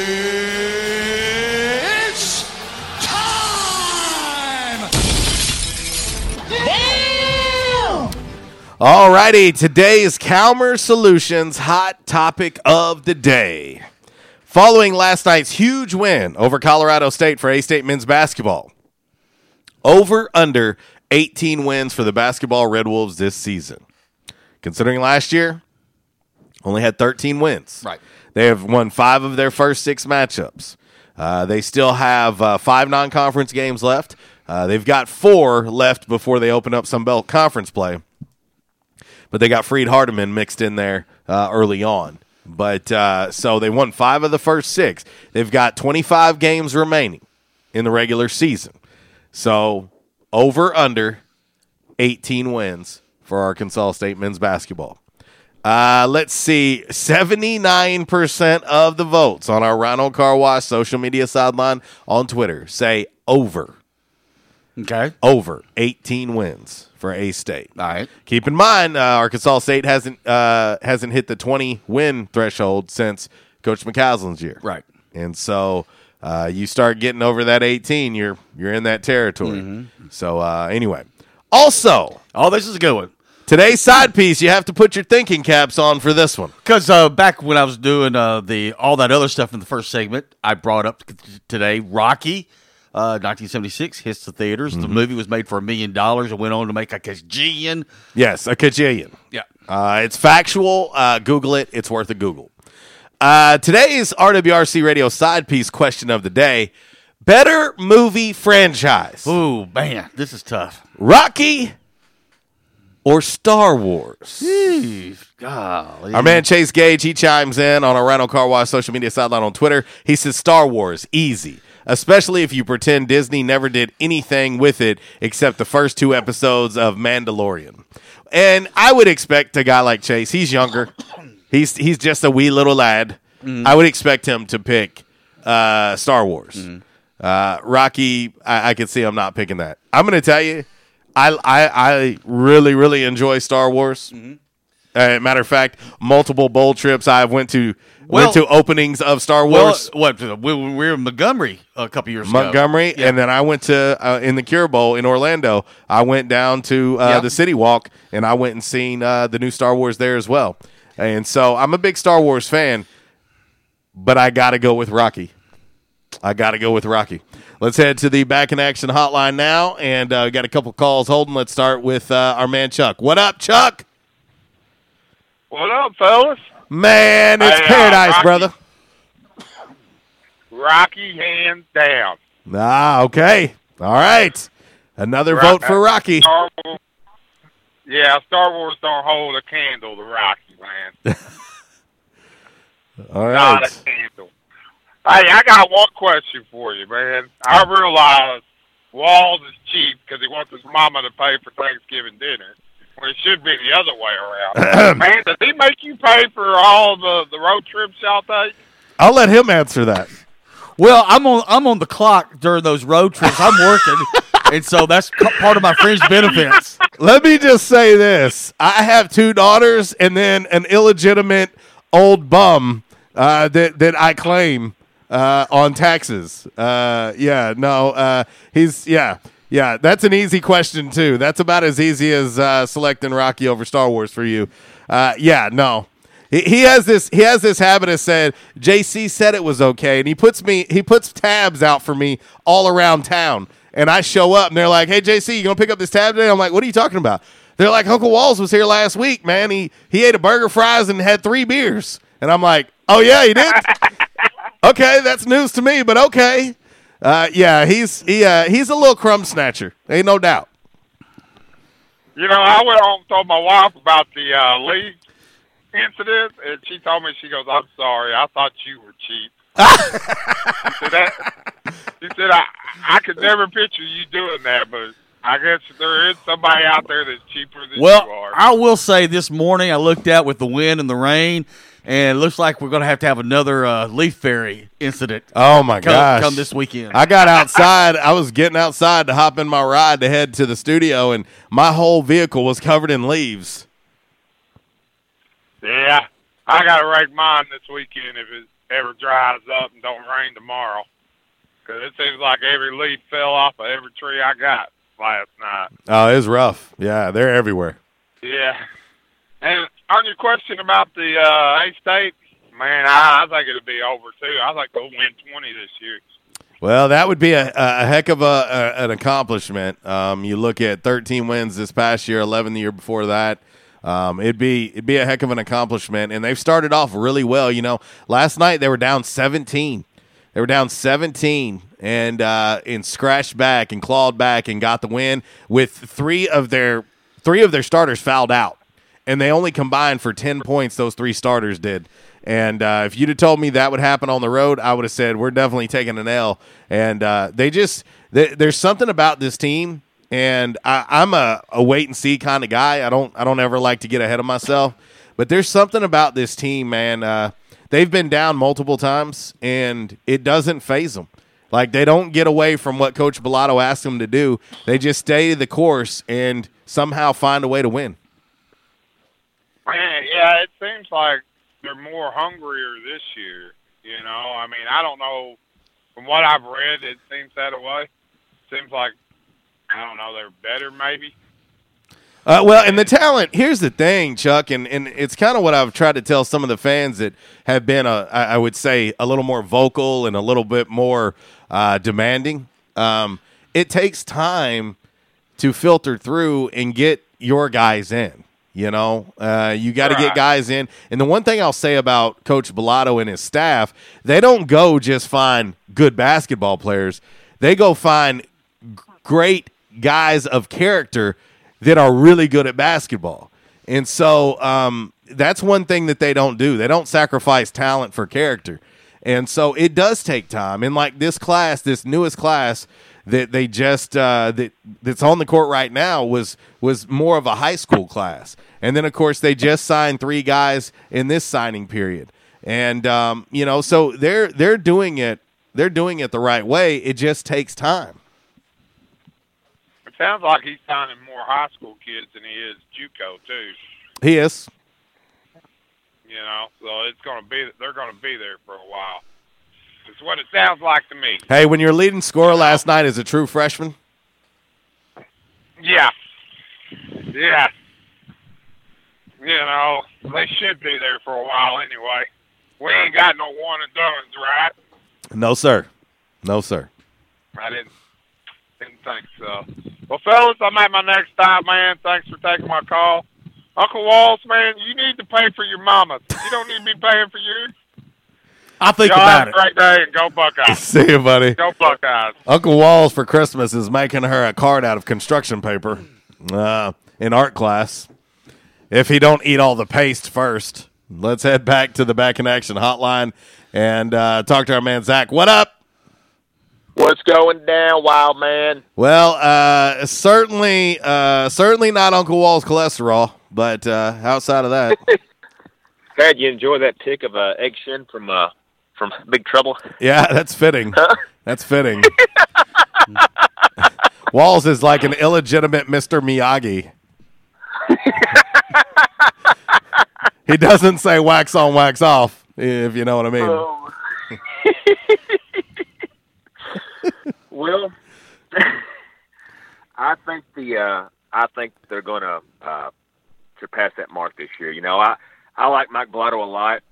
Alrighty, today's Calmer Solutions hot topic of the day. Following last night's huge win over Colorado State for A State men's basketball, over under 18 wins for the basketball Red Wolves this season. Considering last year, only had 13 wins. Right. They have won five of their first six matchups. Uh, they still have uh, five non conference games left. Uh, they've got four left before they open up Sun Belt conference play. But they got Freed Hardeman mixed in there uh, early on. But uh, so they won five of the first six. They've got 25 games remaining in the regular season. So over under 18 wins for Arkansas State men's basketball. Uh, let's see. 79% of the votes on our Rhino Car Wash social media sideline on Twitter say over. Okay. Over 18 wins for A State. All right. Keep in mind, uh, Arkansas State hasn't uh, hasn't hit the 20 win threshold since Coach McCaslin's year. Right. And so uh, you start getting over that 18, you're you're in that territory. Mm-hmm. So uh, anyway, also, oh, this is a good one. Today's side piece, you have to put your thinking caps on for this one. Because uh, back when I was doing uh, the all that other stuff in the first segment, I brought up today Rocky, uh, 1976, hits the theaters. The Mhm. movie was made for a million dollars and went on to make a gajillion. Yes, a kajillion. Yeah. Uh, it's factual. Uh, Google it. It's worth a Google. Uh, today's RWRC Radio side piece question of the day better movie franchise. Ooh, man, this is tough. Rocky or Star Wars? Jeez, golly. Our man Chase Gage, he chimes in on our Rhino Car Wash social media sideline on Twitter. He says Star Wars, easy. Especially if you pretend Disney never did anything with it except the first two episodes of Mandalorian. And I would expect a guy like Chase, he's younger. He's he's just a wee little lad. Mhm. I would expect him to pick uh, Star Wars. Mm-hmm. Uh, Rocky, I, I could see him not picking that. I'm going to tell you, I, I I really really enjoy Star Wars. Mm-hmm. Uh, matter of fact, multiple bowl trips I went to Well- went to openings of Star Well, Wars. what? We, we were in Montgomery a couple years ago. Montgomery, and then I went to uh, in the Cure Bowl in Orlando. I went down to uh, Yeah. the City Walk, and I went and seen uh, the new Star Wars there as well. And so I'm a big Star Wars fan, but I got to go with Rocky. I got to go with Rocky. Let's head to the back in action hotline now, and uh, we got a couple calls holding. Let's start with uh, our man Chuck. What up, Chuck? What up, fellas? Man, it's Hey, uh, paradise, Rocky. brother. Rocky hands down. Ah, okay. All right. Another vote for Rocky. Star Wars, yeah, Star Wars don't hold a candle to Rocky, man. All right. Not a candle. Hey, I got one question for you, man. I realize Walls is cheap because he wants his mama to pay for Thanksgiving dinner, when it should be the other way around. man, does he make you pay for all the, the road trips y'all take? I'll let him answer that. Well, I'm on I'm on the clock during those road trips. I'm working, and so that's c- part of my fringe benefits. Let me just say this: I have two daughters, and then an illegitimate old bum uh, that that I claim uh, on taxes. Uh, yeah, no, uh, he's yeah, yeah. That's an easy question too. That's about as easy as uh, selecting Rocky over Star Wars for you. Uh, yeah, no. He, he has this. He has this habit of saying JC said it was okay, and he puts me. He puts tabs out for me all around town, and I show up, and they're like, "Hey JC, you gonna pick up this tab today?" I'm like, "What are you talking about?" They're like, "Uncle Walls was here last week, man. He he ate a burger, fries, and had three beers." And I'm like, "Oh yeah, he did." okay, that's news to me, but okay. Uh, yeah, he's he uh, he's a little crumb snatcher. Ain't no doubt. You know, I went home and told my wife about the uh, league incident, and she told me, she goes, I'm sorry, I thought you were cheap. she said, that, she said I, I could never picture you doing that, but I guess there is somebody out there that's cheaper than Well, you are. I will say this morning I looked out with the wind and the rain, and it looks like we're going to have to have another uh, leaf fairy incident. Oh my come, gosh! Come this weekend. I got outside. I was getting outside to hop in my ride to head to the studio, and my whole vehicle was covered in leaves. Yeah, I got to rake mine this weekend if it ever dries up and don't rain tomorrow. Because it seems like every leaf fell off of every tree I got last night. Oh, it was rough. Yeah, they're everywhere. Yeah. And on your question about the uh, A State, man, I, I think it'll be over too. I think they'll win 20 this year. Well, that would be a, a heck of a, a an accomplishment. Um, you look at 13 wins this past year, 11 the year before that. Um, it'd be it'd be a heck of an accomplishment, and they've started off really well. You know, last night they were down 17. They were down 17 and uh, and scratched back and clawed back and got the win with three of their three of their starters fouled out, and they only combined for 10 points. Those three starters did. And uh, if you'd have told me that would happen on the road, I would have said we're definitely taking an L. And uh, they just th- there's something about this team, and I, I'm a, a wait and see kind of guy. I don't I don't ever like to get ahead of myself, but there's something about this team, man. Uh, they've been down multiple times, and it doesn't phase them. Like they don't get away from what Coach Balado asked them to do. They just stay the course and somehow find a way to win. Yeah, it seems like they're more hungrier this year. You know, I mean, I don't know. From what I've read, it seems that way. Seems like I don't know. They're better, maybe. Uh, well, and the talent. Here's the thing, Chuck, and, and it's kind of what I've tried to tell some of the fans that have been, a, I I would say, a little more vocal and a little bit more uh, demanding. Um, it takes time to filter through and get your guys in. You know, uh, you got to get guys in. And the one thing I'll say about Coach Balado and his staff, they don't go just find good basketball players. They go find great guys of character that are really good at basketball. And so um, that's one thing that they don't do. They don't sacrifice talent for character. And so it does take time. And like this class, this newest class that they just uh, that that's on the court right now was was more of a high school class. And then of course they just signed three guys in this signing period. And um, you know, so they're they're doing it they're doing it the right way. It just takes time. It sounds like he's signing more high school kids than he is JUCO too. He is. You know, so it's gonna be they're gonna be there for a while. What it sounds like to me. Hey, when your leading scorer last night is a true freshman, Yeah. Yeah. You know, they should be there for a while anyway. We ain't got no one and done's, right? no sir, no sir. I didn't didn't think so. Well, fellas, I'm at my next stop, man. Thanks for taking my call. Uncle Walls, man, you need to pay for your mama. You don't need to be paying for you. I think Y'all about have it. a great day and go Buckeyes. See you, buddy. Go Buckeyes. Uncle Walls for Christmas is making her a card out of construction paper uh, in art class. If he don't eat all the paste first, let's head back to the Back in Action hotline and uh, talk to our man Zach. What up? What's going down, wild man? Well, uh, certainly, uh, certainly not Uncle Wall's cholesterol, but uh, outside of that, Glad you enjoy that pick of uh, Egg Shen from uh, from Big Trouble. yeah, that's fitting. That's fitting. Walls is like an illegitimate Mr. Miyagi. he doesn't say wax on, wax off, if you know what I mean. Oh. well, I think the uh, I think they're going to uh, surpass that mark this year. You know, I I like Mike Balado a lot.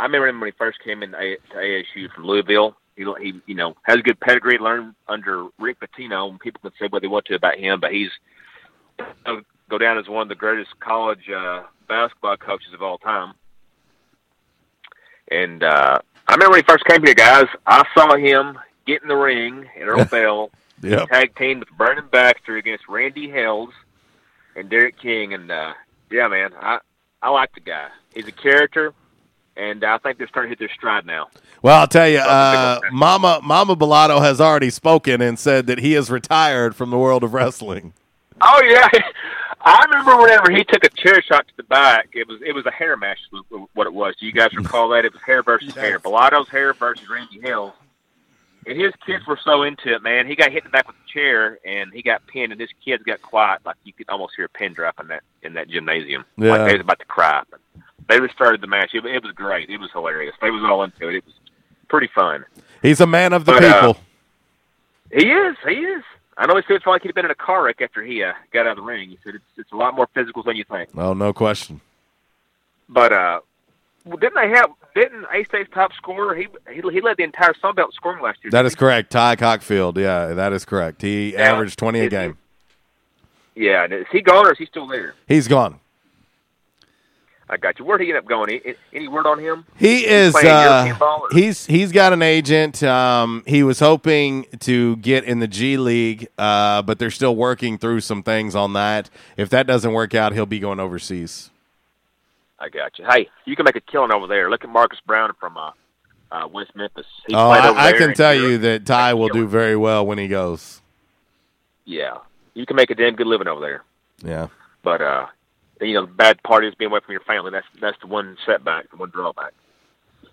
I remember him when he first came in to ASU from Louisville. He, he you know has a good pedigree. Learned under Rick Pitino. And people can say what they want to about him, but he's go down as one of the greatest college uh, basketball coaches of all time. And uh, I remember when he first came here, guys. I saw him get in the ring at Earl Bell, Yep. tag team with Vernon Baxter against Randy Hells and Derek King. And uh, yeah, man, I I like the guy. He's a character, and I think they're starting to hit their stride now. Well, I'll tell you, uh, Mama Mama Balado has already spoken and said that he is retired from the world of wrestling. Oh yeah, I remember whenever he took a chair shot to the back. It was it was a hair match. Was what it was. Do you guys recall that? It was hair versus hair. Balado's hair versus Randy Hill's. And his kids were so into it, man. He got hit in the back with a chair, and he got pinned, and his kids got quiet, like you could almost hear a pin drop in that in that gymnasium. Yeah. Like they was about to cry. But they restarted the match. It, it was great. It was hilarious. They was all into it. It was pretty fun. He's a man of the But, uh, people. He is. He is. I know he said it's like he'd been in a car wreck after he uh, got out of the ring. He said it's it's a lot more physical than you think. oh, no question. But uh, Well, didn't they have? Didn't A State's top scorer? He he, he led the entire Sun Belt scoring last year. That is correct. Ty Cockfield. Yeah, that is correct. He Yeah. averaged 20 a Is he- game. Yeah, is he gone or is he still there? He's gone. I got you. Where'd he end up going? Any, word on him? He is. playing Uh, European ball, or- he's he's got an agent. Um, he was hoping to get in the G League, uh, but they're still working through some things on that. If that doesn't work out, he'll be going overseas. I got you. Hey, you can make a killing over there. Look at Marcus Brown from uh, uh, West Memphis. He oh, I, I can tell you that Ty will do very well when he goes. Yeah, you can make a damn good living over there. Yeah. But uh, you know, the bad part is being away from your family. That's that's the one setback, the one drawback.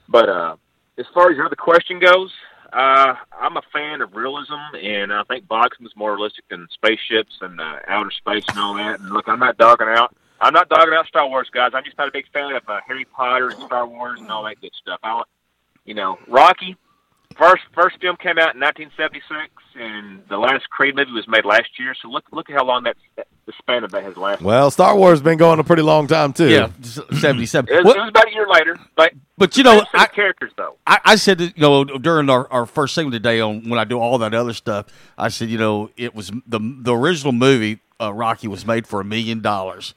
But uh, as far as your other question goes, uh, I'm a fan of realism, and I think boxing is more realistic than spaceships and uh, outer space and all that. And look, I'm not dogging out. I'm not dogging out Star Wars, guys. I'm just not a big fan of uh, Harry Potter and Star Wars and all that good stuff. I, you know, Rocky. First, first film came out in 1976, and the last Creed movie was made last year. So look, look at how long that the span of that has lasted. Well, Star Wars has been going a pretty long time too. Yeah, seventy-seven. It was, it was about a year later, but But you know, same characters though. I, I said that, you know during our, our first segment today on when I do all that other stuff, I said you know it was the the original movie uh, Rocky was made for a million dollars,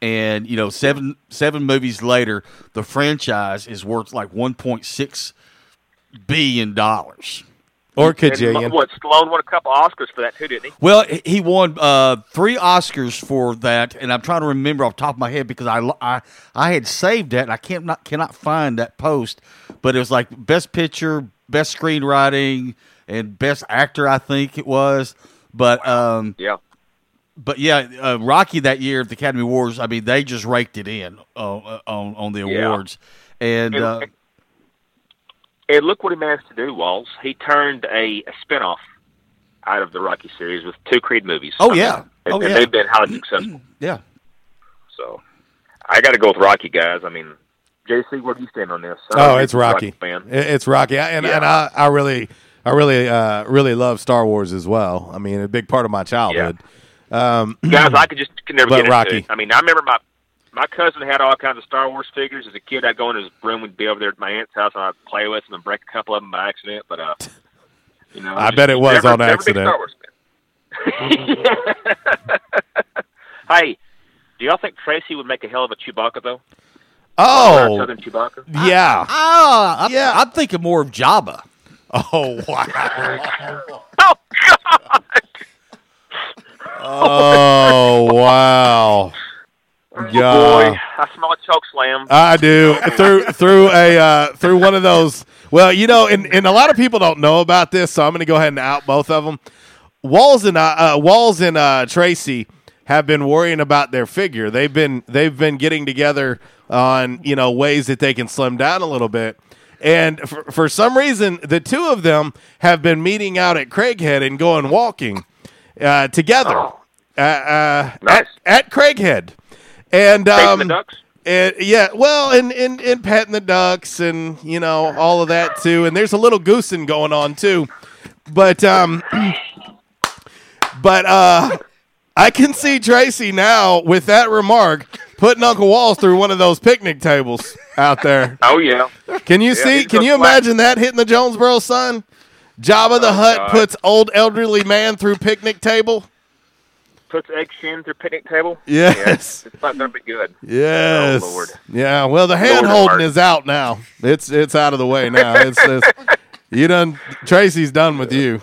and you know seven seven movies later, the franchise is worth like one point six billion dollars. Or could And what Stallone won a couple Oscars for that too, didn't he? Well, he- he won uh, three Oscars for that, and I'm trying to remember off the top of my head because I, I, I had saved that and I can't not cannot find that post, but it was like best picture, best screenwriting, and best actor. I think it was, but um, yeah, but yeah, uh, Rocky that year at the Academy Awards. I mean, they just raked it in uh, on on the Yeah. awards, and. And- Uh, And look what he managed to do, Walls. He turned a, a spinoff out of the Rocky series with two Creed movies. Oh, I yeah. mean, Oh, and yeah. they've been highly successful. yeah. So I got to go with Rocky, guys. I mean, JC, where do you stand on this? Oh, it's Rocky. fan. It's Rocky, and Yeah. and I, I really, I really, uh, really love Star Wars as well. I mean, a big part of my childhood. Um, guys, I could just could never but get into Rocky. it. I mean, I remember my my cousin had all kinds of Star Wars figures. As a kid, I'd go in his room, we'd be over there at my aunt's house, and I'd play with them and break a couple of them by accident. But uh, you know, I just bet it was never- on never accident. Star Wars hey, do y'all think Tracy would make a hell of a Chewbacca though? Oh, Southern Chewbacca. yeah. Ah, yeah. I'm thinking more of Jabba. Oh wow! oh God! Oh wow! Yeah. Boy, I smell a choke slam. I do through through a uh, through one of those. Well, you know, and, and a lot of people don't know about this, so I'm going to go ahead and out both of them. Walls and uh, uh, Walls and uh, Tracy have been worrying about their figure. They've been they've been getting together on you know ways that they can slim down a little bit. And for, for some reason, the two of them have been meeting out at Craighead and going walking uh, together uh, uh, at, at Craighead. And um, the ducks? and yeah, well, and, and and petting the ducks and you know all of that too. And there's a little goosing going on too, but um, but uh, I can see Tracy now with that remark putting Uncle Walls through one of those picnic tables out there. Oh yeah. Can you Yeah, see? Can you flat- imagine that hitting the Jonesboro Sun? Jabba the Hutt God. puts old elderly man through picnic table. Puts Egg Shen through picnic table. Yes. Yeah, it's not going to be good. Yes. Oh Lord. Yeah. Well, the Lord hand have holding is out now. It's it's out of the way now. It's, it's you done. Tracy's done with you.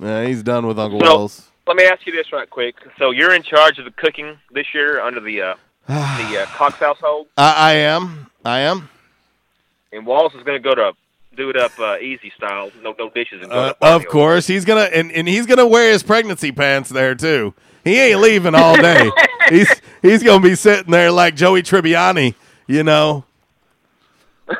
Yeah, he's done with Uncle So- Wells. Let me ask you this right quick. So you're in charge of the cooking this year under the uh, the uh, Cox household, I, I am. I am. and Wallace is going to go to do it up uh, easy style, no no dishes. And go Uh, to of course, he's gonna and, and he's gonna wear his pregnancy pants there too. He ain't leaving all day. he's he's gonna be sitting there like Joey Tribbiani, you know.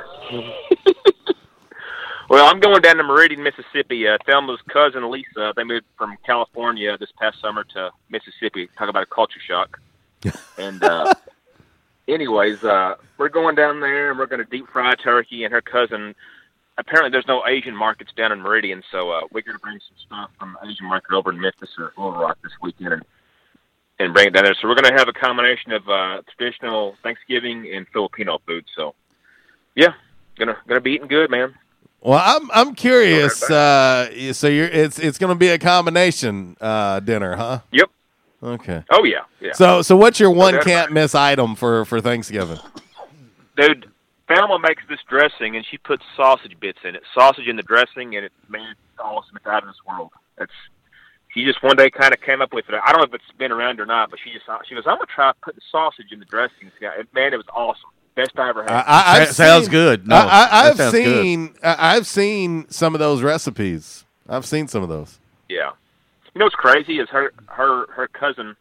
Well, I'm going down to Meridian, Mississippi. Uh, Thelma's cousin Lisa, they moved from California this past summer to Mississippi. Talk about a culture shock. and uh, anyways, uh, we're going down there and we're going to deep fry turkey. And her cousin, apparently, there's no Asian markets down in Meridian, so uh, we're going to bring some stuff from Asian market over in Memphis or Little Rock this weekend and and bring it down there. So we're going to have a combination of uh, traditional Thanksgiving and Filipino food. So yeah, gonna gonna be eating good, man. Well, I'm I'm curious. Uh, so you're it's it's going to be a combination uh, dinner, huh? Yep. Okay. Oh yeah, yeah. So so what's your one can't miss item for for Thanksgiving? dude, Thelma makes this dressing and she puts sausage bits in it. Sausage in the dressing, and it's man, it's awesome. It's out of this world. It's she just one day kind of came up with it. I don't know if it's been around or not, but she just she goes, "I'm gonna try putting sausage in the dressing." Yeah, Man, it was awesome. Best I ever had. I, I, I've sounds seen- good. No, I, I, I've sounds good. seen I, I've seen some of those recipes. I've seen some of those. Yeah. You know what's crazy is her her her cousin,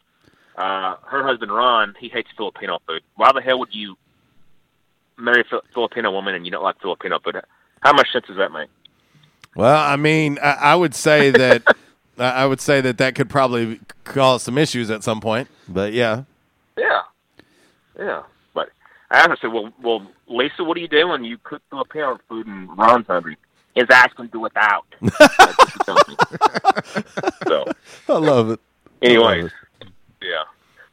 uh, her husband Ron. He hates Filipino food. Why the hell would you marry a Filipino woman and you don't like Filipino food? How much sense does that make? Well, I mean, I, I would say that I would say that that could probably cause some issues at some point. But yeah, Yeah, yeah. But I asked, I said, "Well, well, Lisa, what are you doing? You cook Filipino food and Ron's hungry." His ass can do without. What she tells me. so, I love it. Anyways, love yeah.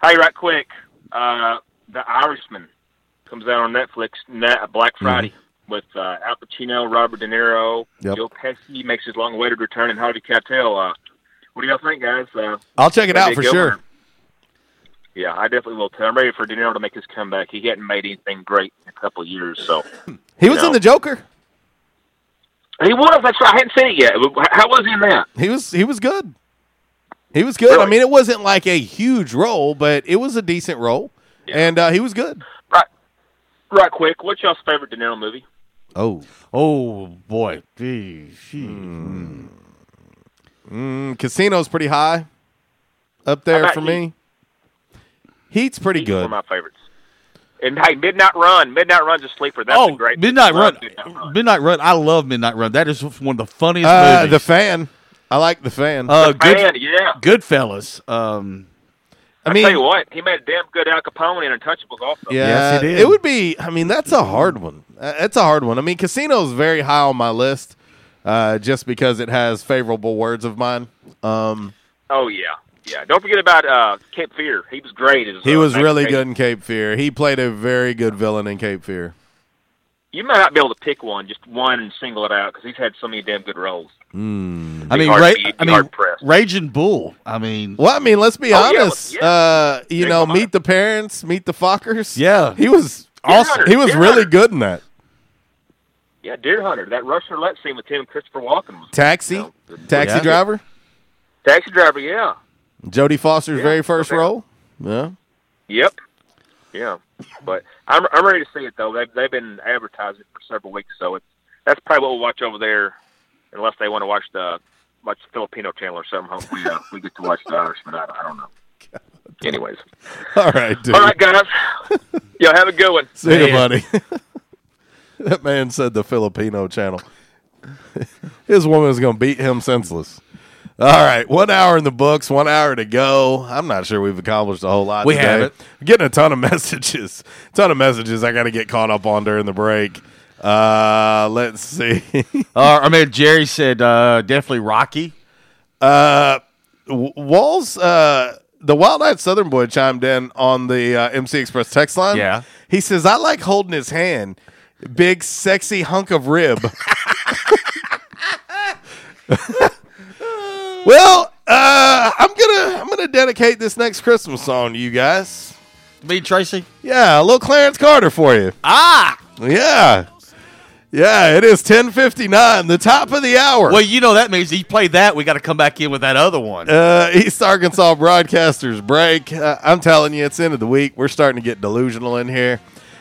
Hey, right quick, uh, The Irishman comes out on Netflix na- Black Friday with uh, Al Pacino, Robert De Niro, Yep. Joe Pesci makes his long-awaited return, and Harvey Keitel. Uh, what do y'all think, guys? Uh, I'll check it out for sure. one. Yeah, I definitely will. Too. I'm ready for De Niro to make his comeback. He hadn't made anything great in a couple of years, so He was know. in the Joker. He was. That's right. I hadn't seen it yet. How was he in that? He was he was good. He was good. I mean, it wasn't like a huge role, but it was a decent role, and uh, he was good. Right. Right. Quick. What's y'all's favorite De Niro movie? Oh, oh boy, Gee, Hmm. Mm, Casino's pretty high up there for Heat? me. Heat's pretty He's one good. of my favorites. And hey, Midnight Run. Midnight Run's a sleeper. That's oh, a great Midnight Run. Midnight Run. Midnight Run. I love Midnight Run. That is one of the funniest Uh, movies. the fan. I like the fan. Uh, The good, Fan, yeah. Goodfellas. Um, I I mean, tell you what, he made a damn good Al Capone in Untouchables also. Yeah, Yes, he did. it would be. I mean, that's a hard one. Uh, It's a hard one. I mean, Casino's very high on my list, uh, just because it has favorable words of mine. Um, Oh yeah, yeah. Don't forget about uh, Cape Fear. He was great. As, he uh, was really good in Cape Fear. He played a very good villain in Cape Fear. You might not be able to pick one, just one, and single it out because he's had so many damn good roles. Mm. I mean, hard Ra- to I mean. Raging Bull. I mean, Well, I mean, let's be Oh, yeah, honest. yeah. Uh, you Big know, meet the parents, meet the Fockers. Yeah. he was awesome. Hunter, He was Deer really Hunter. good in that. Yeah, Deer Hunter. That Russian roulette scene with him and Christopher Walken was Taxi, No. taxi Yeah. driver, Taxi Driver. Yeah. Jodie Foster's Yeah, very first okay. role. Yeah, Yep. Yeah. But I'm I'm ready to see it though. They've they've been advertising for several weeks, so it's that's probably what we'll watch over there, unless they want to watch the watch the Filipino channel or something. Hopefully, uh, we get to watch the Irishman. I, I don't know. Anyways, all right, dude. all right, guys. Yo, have a good one. See you, buddy. that man said the Filipino channel. His woman is going to beat him senseless. All right, one hour in the books, one hour to go. I'm not sure we've accomplished a whole lot. We today. haven't. Getting a ton of messages, ton of messages. I got to get caught up on during the break. Uh, let's see. uh, I mean, Jerry said uh, definitely Rocky. Uh, Walls, uh, the Wild Eyed Southern Boy chimed in on the uh, MC Express text line. Yeah. He says, I like holding his hand. Big, sexy hunk of rib. well, uh, I'm gonna I'm gonna dedicate this next Christmas song to you guys. Me, Tracy. Yeah, a little Clarence Carter for you. Ah. Yeah. Yeah, it is 1059, the top of the hour. Well, you know that means he played that. We got to come back in with that other one. Uh, East Arkansas broadcasters break. Uh, I'm telling you, it's end of the week. We're starting to get delusional in here.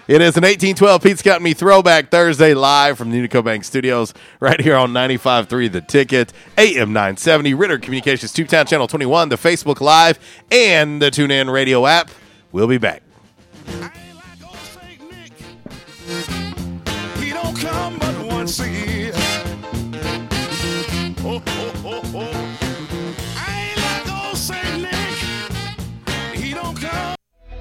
It is an 1812 Pizza Throwback Thursday live from the Unico Bank Studios right here on 95.3 The Ticket, AM 970, Ritter Communications, Tubetown Channel 21, the Facebook Live, and the TuneIn Radio app. We'll be back. He don't come but once a year.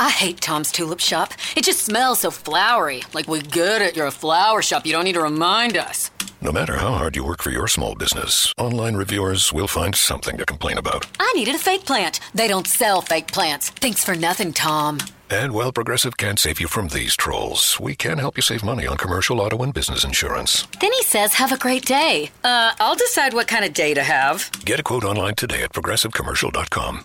I hate Tom's Tulip Shop. It just smells so flowery. Like we're good at your flower shop. You don't need to remind us. No matter how hard you work for your small business, online reviewers will find something to complain about. I needed a fake plant. They don't sell fake plants. Thanks for nothing, Tom. And while Progressive can't save you from these trolls, we can help you save money on commercial auto and business insurance. Then he says, have a great day. Uh, I'll decide what kind of day to have. Get a quote online today at progressivecommercial.com.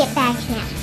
get back in action.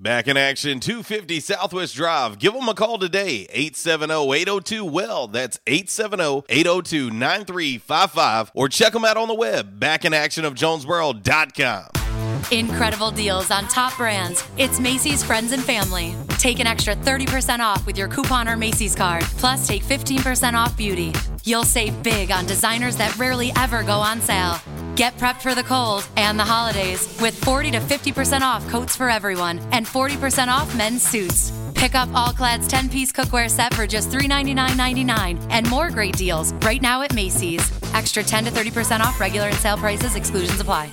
Back in action, 250 Southwest Drive. Give them a call today, 870-802-WELL. That's 870-802-9355. Or check them out on the web, backinactionofjonesboro.com. Incredible deals on top brands. It's Macy's Friends and Family. Take an extra 30% off with your coupon or Macy's card. Plus, take 15% off beauty. You'll save big on designers that rarely ever go on sale. Get prepped for the cold and the holidays with 40 to 50% off coats for everyone and 40% off men's suits. Pick up All Clad's 10 piece cookware set for just $399.99 and more great deals right now at Macy's. Extra 10 to 30% off regular and sale prices, exclusions apply.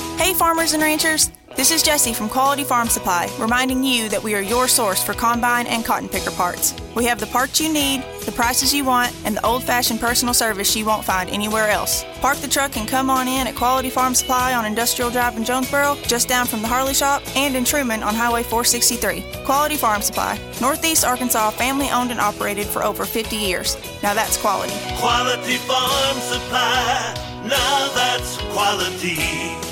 Hey, farmers and ranchers. This is Jesse from Quality Farm Supply, reminding you that we are your source for combine and cotton picker parts. We have the parts you need, the prices you want, and the old fashioned personal service you won't find anywhere else. Park the truck and come on in at Quality Farm Supply on Industrial Drive in Jonesboro, just down from the Harley Shop, and in Truman on Highway 463. Quality Farm Supply, Northeast Arkansas, family owned and operated for over 50 years. Now that's quality. Quality Farm Supply. Now that's quality.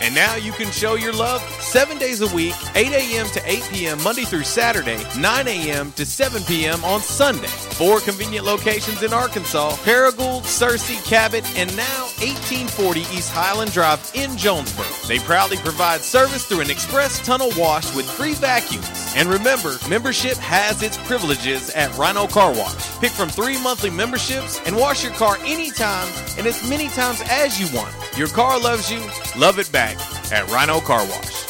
And now you can show your love seven days a week, 8 a.m. to 8 p.m. Monday through Saturday, 9 a.m. to 7 p.m. on Sunday. Four convenient locations in Arkansas Paragould, Searcy, Cabot, and now 1840 East Highland Drive in Jonesboro. They proudly provide service through an express tunnel wash with free vacuums. And remember, membership has its privileges at Rhino Car Wash. Pick from three monthly memberships and wash your car anytime and as many times as you want. Your car loves you, love it back at Rhino Car Wash.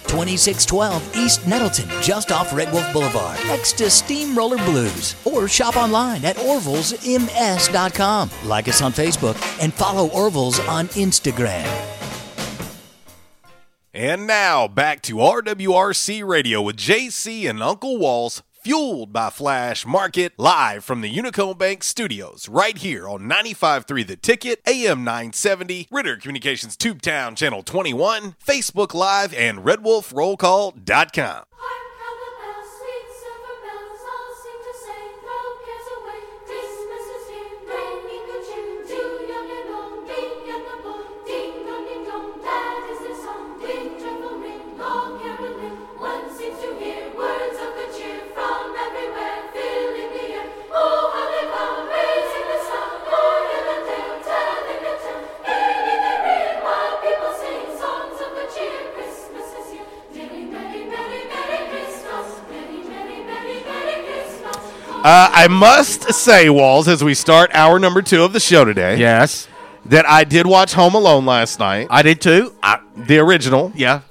2612 East Nettleton, just off Red Wolf Boulevard, next to Steamroller Blues. Or shop online at orvillesms.com. Like us on Facebook and follow Orville's on Instagram. And now back to RWRC Radio with JC and Uncle Walls, fueled by Flash Market, live from the Unico Bank studios, right here on 95.3 The Ticket, AM 970, Ritter Communications Tubetown Channel 21, Facebook Live, and RedWolfRollCall.com. Uh, I must say, Walls, as we start hour number two of the show today. Yes. That I did watch Home Alone last night. I did too. I, the original. Yeah.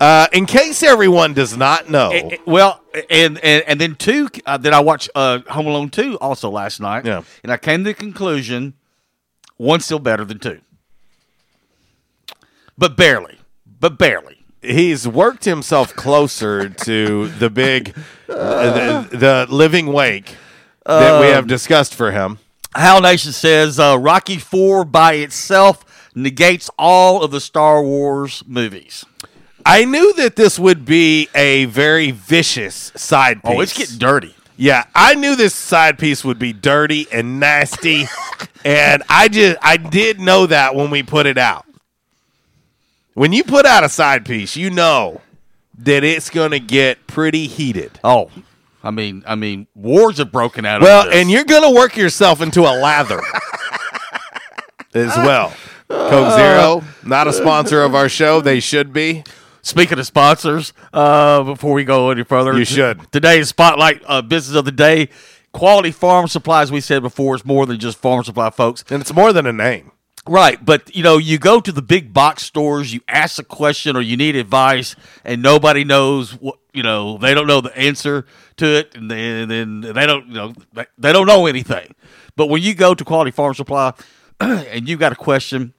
Uh, in case everyone does not know, Eh, eh, well, and, and and then two uh, that I watched uh, Home Alone two also last night. Yeah. and I came to the conclusion one's still better than two, but barely, but barely. He's worked himself closer to the big, uh, the, the living wake that we have Um, discussed for him. Hal Nation says uh, Rocky Four by itself negates all of the Star Wars movies. I knew that this would be a very vicious side piece. Oh, it's getting dirty. Yeah, I knew this side piece would be dirty and nasty, and I just I did know that when we put it out. When you put out a side piece, you know that it's going to get pretty heated. Oh, I mean, I mean, wars have broken out. Well, this. and you're going to work yourself into a lather as well. Coke Zero, not a sponsor of our show. They should be. Speaking of sponsors, uh, before we go any further, You should. Today's spotlight uh, business of the day: quality farm supplies. We said before, is more than just farm supply, folks. And it's more than a name. Right, but you know, you go to the big box stores, you ask a question or you need advice, and nobody knows what you know. They don't know the answer to it, and then, then they don't you know they- they don't know anything. But when you go to Quality Farm Supply and you got a question,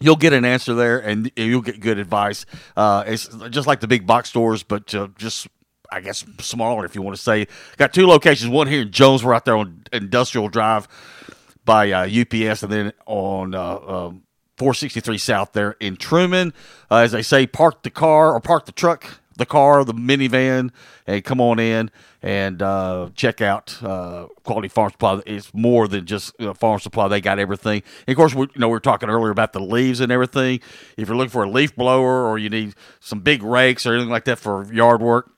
you'll get an answer there, and you'll get good advice. Uh, it's just like the big box stores, but uh, just I guess smaller, if you want to say. Got two locations. One here in Jonesboro, out there on Industrial Drive by uh, UPS, and then on uh, um, 463 South there in Truman. Uh, as they say, park the car or park the truck, the car, the minivan, and come on in and uh, check out uh, Quality Farm Supply. It's more than just uh, farm supply; they got everything. And of course, we, you know we were talking earlier about the leaves and everything. If you're looking for a leaf blower or you need some big rakes or anything like that for yard work,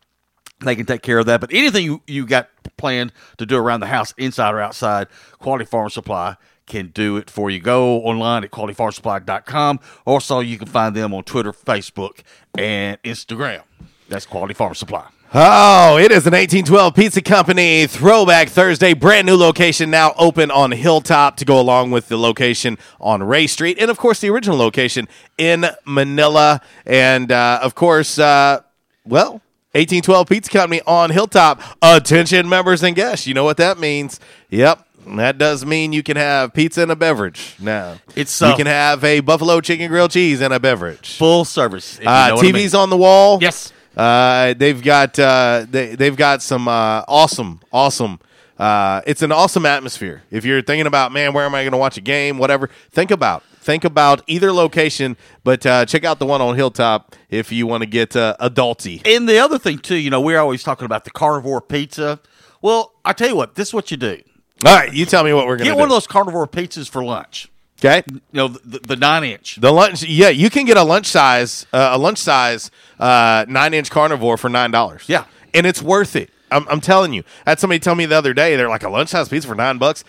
they can take care of that. But anything you, you got planned to do around the house, inside or outside, Quality Farm Supply can do it for you. Go online at qualityfarmsupply.com. Also, you can find them on Twitter, Facebook, and Instagram. That's Quality Farm Supply. Oh, it is an 1812 Pizza Company Throwback Thursday. Brand new location now open on Hilltop to go along with the location on Ray Street. And, of course, the original location in Manila. And, uh, of course, uh, well, 1812 Pizza Company on Hilltop. Attention, members and guests. You know what that means. Yep. That does mean you can have pizza and a beverage now. It's, you uh, can have a buffalo chicken grilled cheese and a beverage. Full service. you Uh, what I mean. TV's on the wall. Yes. Uh, they've got uh, they they've got some uh, awesome awesome. Uh, it's an awesome atmosphere. If you're thinking about man, where am I going to watch a game? Whatever, think about think about either location, but uh, check out the one on Hilltop if you want to get uh, adulty. And the other thing too, you know, we're always talking about the carnivore pizza. Well, I tell you what, this is what you do. All right, you tell me what we're gonna Get do. one of those carnivore pizzas for lunch. Okay. You know, the, the nine inch. The lunch, yeah, you can get a lunch size, uh, a lunch size uh, nine inch carnivore for nine dollars. Yeah, and it's worth it. I'm, I'm telling you. I had somebody tell me the other day they're like a lunch size pizza for nine bucks.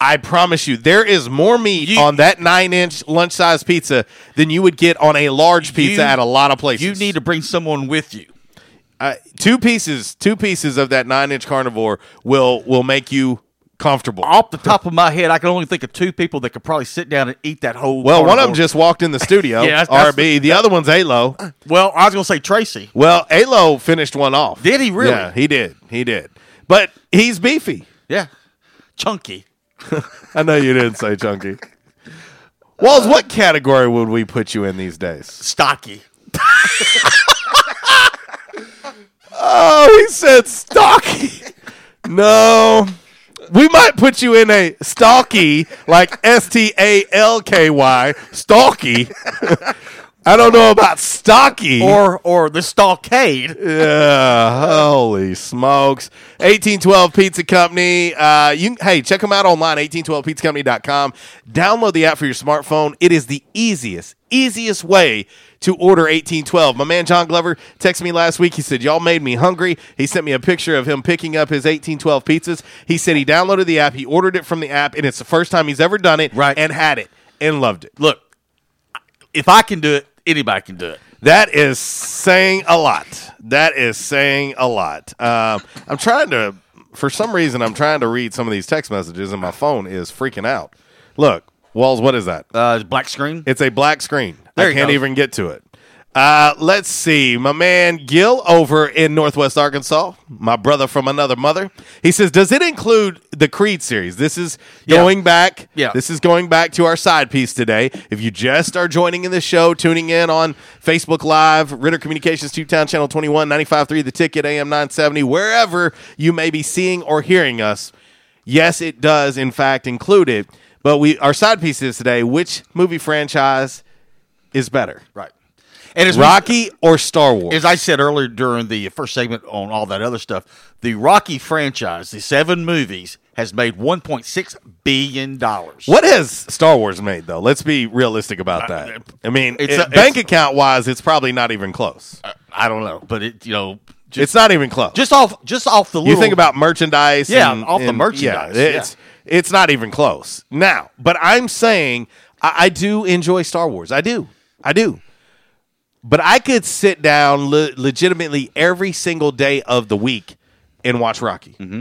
I promise you, there is more meat on that nine inch lunch size pizza than you would get on a large pizza You- at a lot of places. You need to bring someone with you. uh, two pieces, two pieces of that nine inch carnivore will will make you comfortable. Off the top of my head, I can only think of two people that could probably sit down and eat that whole. Well, one of them just walked in the studio. Yeah, that's- that's RB. The other one's Alo. Well, I was going to say Tracy. Well, Alo finished one off. Did he really? Yeah, he did. He did. But he's beefy. Yeah, chunky. I know you didn't say chunky. Walls, what category would we put you in these days? Stocky. Oh, he said stocky. No. We might put you in a stalky, like S T A L K Y, stalky. I don't know about stocky. Or or the stockade. Yeah, holy smokes. 1812 Pizza Company. Uh, you Hey, check them out online, 1812pizzacompany.com. Download the app for your smartphone. It is the easiest, easiest way to order 1812. My man John Glover texted me last week. He said, Y'all made me hungry. He sent me a picture of him picking up his 1812 pizzas. He said he downloaded the app, he ordered it from the app, and it's the first time he's ever done it right. and had it and loved it. Look, if I can do it, anybody can do it. That is saying a lot. That is saying a lot. Um, I'm trying to, for some reason, I'm trying to read some of these text messages, and my phone is freaking out. Look, Walls, what is that? Uh, black screen. It's a black screen. There I can't go. even get to it. Uh, let's see. My man Gil over in Northwest Arkansas, my brother from another mother. He says, Does it include the Creed series? This is Yeah. going back. Yeah. This is going back to our side piece today. If you just are joining in the show, tuning in on Facebook Live, Ritter Communications, Tubetown Channel 21, 95.3, The Ticket, AM 970, wherever you may be seeing or hearing us, yes, it does, in fact, include it. But we our side piece is today which movie franchise is better? Right. And as we- Rocky or Star Wars? As I said earlier during the first segment on all that other stuff, the Rocky franchise, the seven movies, has made one point six billion dollars. What has Star Wars made though? Let's be realistic about uh, that. Uh, I mean, It's it- a- bank account wise, it's probably not even close. Uh, I don't know, but it you know it's not even close. just off just off the you think about merchandise, Yeah, and- off the merchandise, Yeah, it's it's not even close now. But I'm saying I, I do enjoy Star Wars. I do, I do. But I could sit down le- legitimately every single day of the week and watch Rocky. Mm-hmm.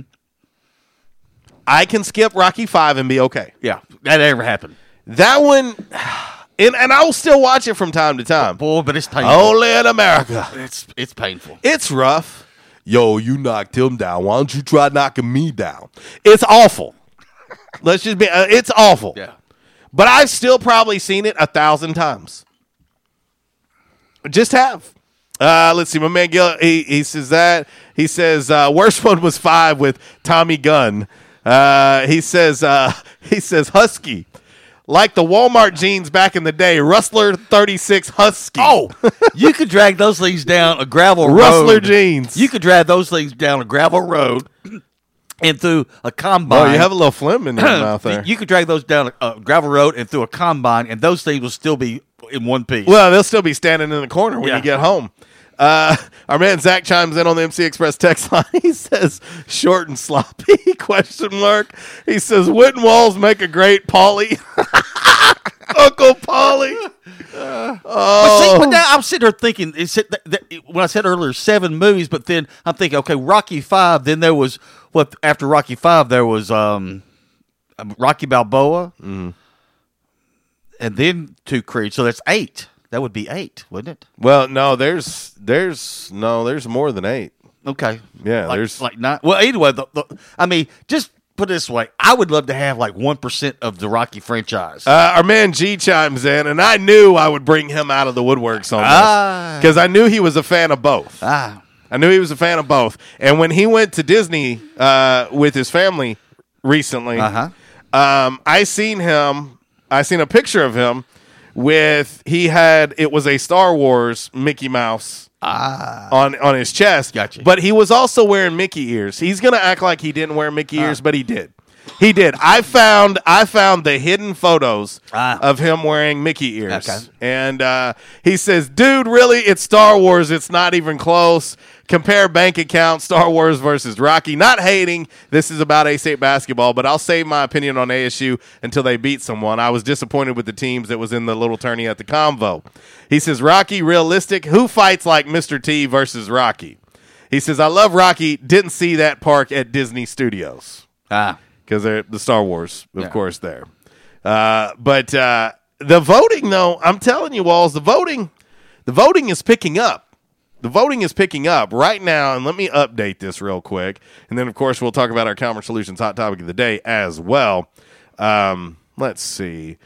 I can skip Rocky Five and be okay. yeah that never happened. That one, and and I will still watch it from time to time. Boy, but it's painful. Only in America. It's it's painful. It's rough. Yo, you knocked him down. Why don't you try knocking me down? It's awful. Let's just be. Uh, it's awful. Yeah. But I've still probably seen it a thousand times. Just have. Uh, let's see. My man Gil, he, he says that. He says uh, worst one was five with Tommy Gunn. Uh, he says uh, he says Husky. Like the Walmart jeans back in the day, Rustler 36 Husky. Oh, you could drag those things down a gravel road. Rustler jeans. You could drag those things down a gravel road and through a combine. Oh, you have a little phlegm in your mouth there. You could drag those down a, a gravel road and through a combine, and those things will still be in one piece. Well, they'll still be standing in the corner when Yeah. you get home. Uh, our man Zach chimes in on the MC Express text line. He says, "Short and sloppy?" Question mark. He says, "Wooden walls make a great Polly." Uncle Polly. But oh, see, but now I'm sitting there thinking. It said that, that, when I said earlier seven movies, but then I'm thinking, okay, Rocky Five. Then there was what after Rocky Five there was um, um, Rocky Balboa, Mm-hmm. And then two Creed. So that's eight. That would be eight, wouldn't it? well, no, there's there's no there's more than eight. Okay. Yeah, like, there's like nine. Well, anyway, the, the, I mean, just put it this way: I would love to have like one percent of the Rocky franchise. Uh, our man G chimes in, and I knew I would bring him out of the woodworks on Ah. this because I knew he was a fan of both. Ah. I knew he was a fan of both. And when he went to Disney uh, with his family recently, Uh-huh. um, I seen him. I seen a picture of him with he had it was a Star Wars Mickey Mouse on on his chest. Gotcha. But he was also wearing Mickey ears. He's gonna act like he didn't wear Mickey ears, but he did. He did. I found I found the hidden photos of him wearing Mickey ears, Okay. and uh, he says, "Dude, really? It's Star Wars. It's not even close. Compare bank account Star Wars versus Rocky. Not hating. This is about A State basketball, but I'll save my opinion on ASU until they beat someone. I was disappointed with the teams that was in the little tourney at the Convo. He says, Rocky, realistic. Who fights like Mr. T versus Rocky? He says, I love Rocky. Didn't see that park at Disney Studios. Ah. Because they're the Star Wars, of course, there. Uh, but uh, the voting, though, I'm telling you, Walls, the voting, the voting is picking up. The voting is picking up right now, and let me update this real quick. And then, of course, we'll talk about our Commerce Solutions hot topic of the day as well. Um, let's see.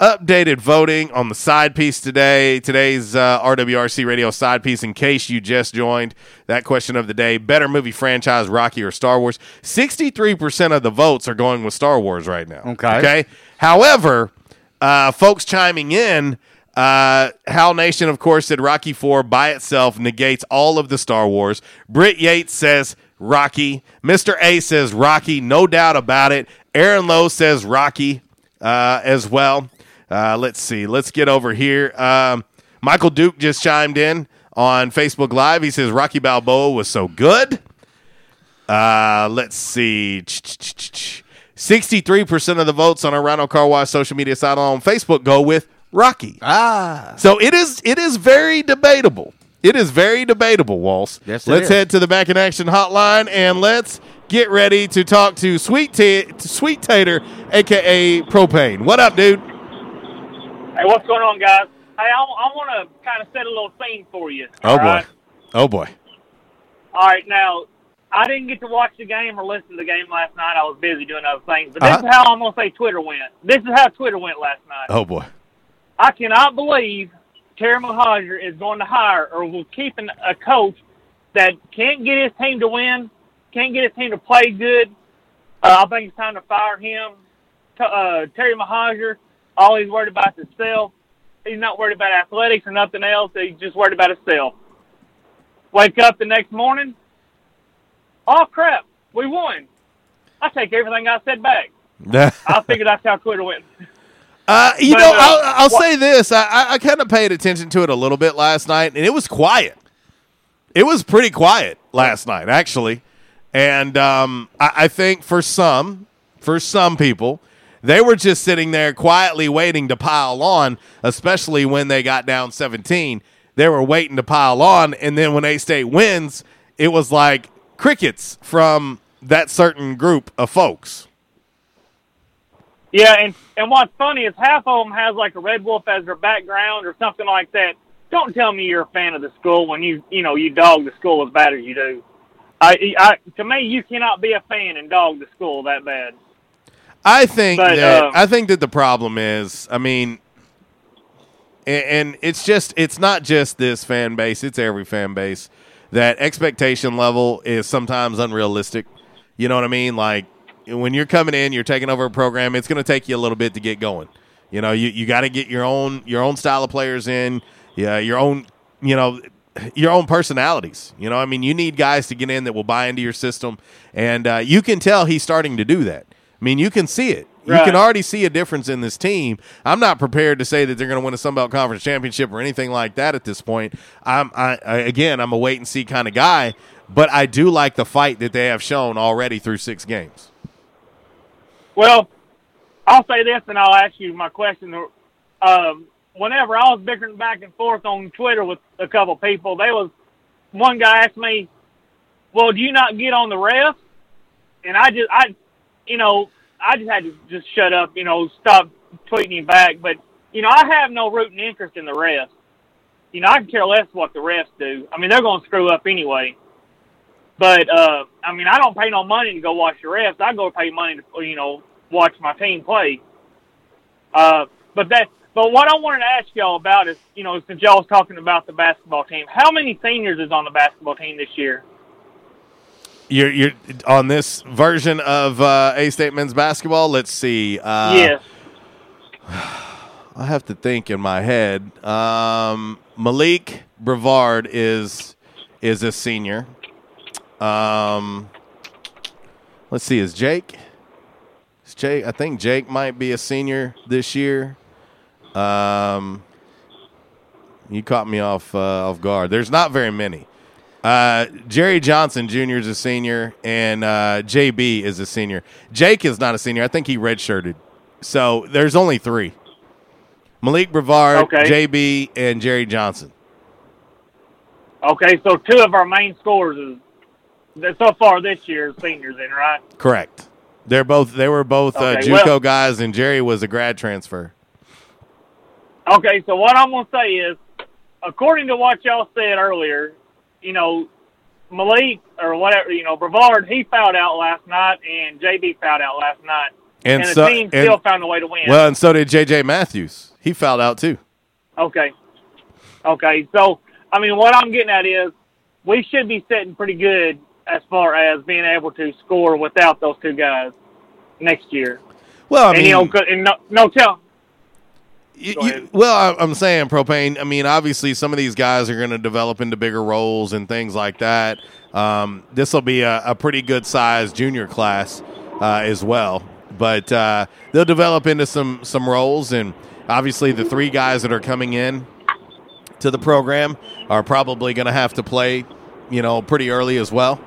Updated voting on the side piece today. Today's uh, RWRC radio side piece, in case you just joined. That question of the day better movie franchise, Rocky or Star Wars? 63% of the votes are going with Star Wars right now. Okay. Okay. However, uh, folks chiming in, uh, Hal Nation, of course, said Rocky 4 by itself negates all of the Star Wars. Britt Yates says Rocky. Mr. A says Rocky, no doubt about it. Aaron Lowe says Rocky uh, as well. Uh, let's see. Let's get over here. Um, Michael Duke just chimed in on Facebook Live. He says Rocky Balboa was so good. Uh, let's see. 63% of the votes on our Rhino Car Wash social media site on Facebook go with Rocky. Ah. So it is it is very debatable. It is very debatable, Walls. Yes, let's is. head to the back in action hotline and let's get ready to talk to Sweet T- Sweet Tater, aka Propane. What up, dude? Hey, what's going on, guys? Hey, I, I want to kind of set a little scene for you. Oh boy. right? Oh boy. All right, now I didn't get to watch the game or listen to the game last night. I was busy doing other things. But this Uh-huh. is how I'm gonna say Twitter went. This is how Twitter went last night. Oh boy. I cannot believe Terry Mohajir is going to hire or will keep an, a coach that can't get his team to win, can't get his team to play good. Uh, I think it's time to fire him. Uh, Terry Mohajir, all he's worried about is himself. He's not worried about athletics or nothing else. He's just worried about himself. Wake up the next morning. Oh crap, we won. I take everything I said back. I figured that's how Twitter went. Uh, you But, know, uh, I'll, I'll say this. I, I, I kind of paid attention to it a little bit last night, and it was quiet. It was pretty quiet last night, actually. And um, I, I think for some, for some people, they were just sitting there quietly waiting to pile on, especially when they got down 17. They were waiting to pile on, and then when A State wins, it was like crickets from that certain group of folks. Yeah, and and what's funny is half of them has like a Red Wolf as their background or something like that. Don't tell me you're a fan of the school when you you know you dog the school as bad as you do. I, I to me you cannot be a fan and dog the school that bad. I think But, that uh, I think that the problem is, I mean, and, and it's just it's not just this fan base; it's every fan base that expectation level is sometimes unrealistic. You know what I mean? Like when you're coming in, you're taking over a program. It's going to take you a little bit to get going. You know, you, you got to get your own your own style of players in. Yeah, your own you know your own personalities. You know, I mean, you need guys to get in that will buy into your system, and uh, you can tell he's starting to do that. I mean, you can see it. You can already see a difference in this team. I'm not prepared to say that they're going to win a Sun Belt Conference championship or anything like that at this point. I'm, I, I again, I'm a wait and see kind of guy, but I do like the fight that they have shown already through six games. Well, I'll say this, and I'll ask you my question. Um, whenever I was bickering back and forth on Twitter with a couple people, they was one guy asked me, "Well, do you not get on the refs?" And I just, I, you know, I just had to just shut up, you know, stop tweeting him back. But you know, I have no rooting interest in the refs. You know, I can care less what the refs do. I mean, they're going to screw up anyway. But uh, I mean, I don't pay no money to go watch the refs. I go pay money to you know watch my team play. Uh, but that, but what I wanted to ask y'all about is, you know, since y'all was talking about the basketball team, how many seniors is on the basketball team this year? You're, you're on this version of uh, A State men's basketball. Let's see. Uh, yes. I have to think in my head. Um, Malik Brevard is is a senior. Um, let's see, is Jake? Is Jake? I think Jake might be a senior this year. Um, you caught me off uh, off guard. There's not very many. Uh, Jerry Johnson Jr. is a senior, and uh, JB is a senior. Jake is not a senior. I think he redshirted. So there's only three: Malik Brevard, Okay. JB, and Jerry Johnson. Okay, so two of our main scores is so far this year seniors in, right? Correct. They're both. They were both uh, JUCO well- guys, and Jerry was a grad transfer. Okay, so what I'm gonna say is, according to what y'all said earlier, you know, Malik or whatever, you know, Brevard, he fouled out last night, and JB fouled out last night, And the so- team and- still found a way to win. Well, and so did JJ Matthews. He fouled out too. Okay. Okay. So, I mean, what I'm getting at is we should be sitting pretty good as far as being able to score without those two guys next year. Well, I and, you know, mean- and no, no tell. You- you- well, I- I'm saying propane. I mean, obviously, some of these guys are going to develop into bigger roles and things like that. Um, this will be a, a pretty good sized junior class uh, as well, but uh, they'll develop into some some roles. And obviously, the three guys that are coming in to the program are probably going to have to play, you know, pretty early as well.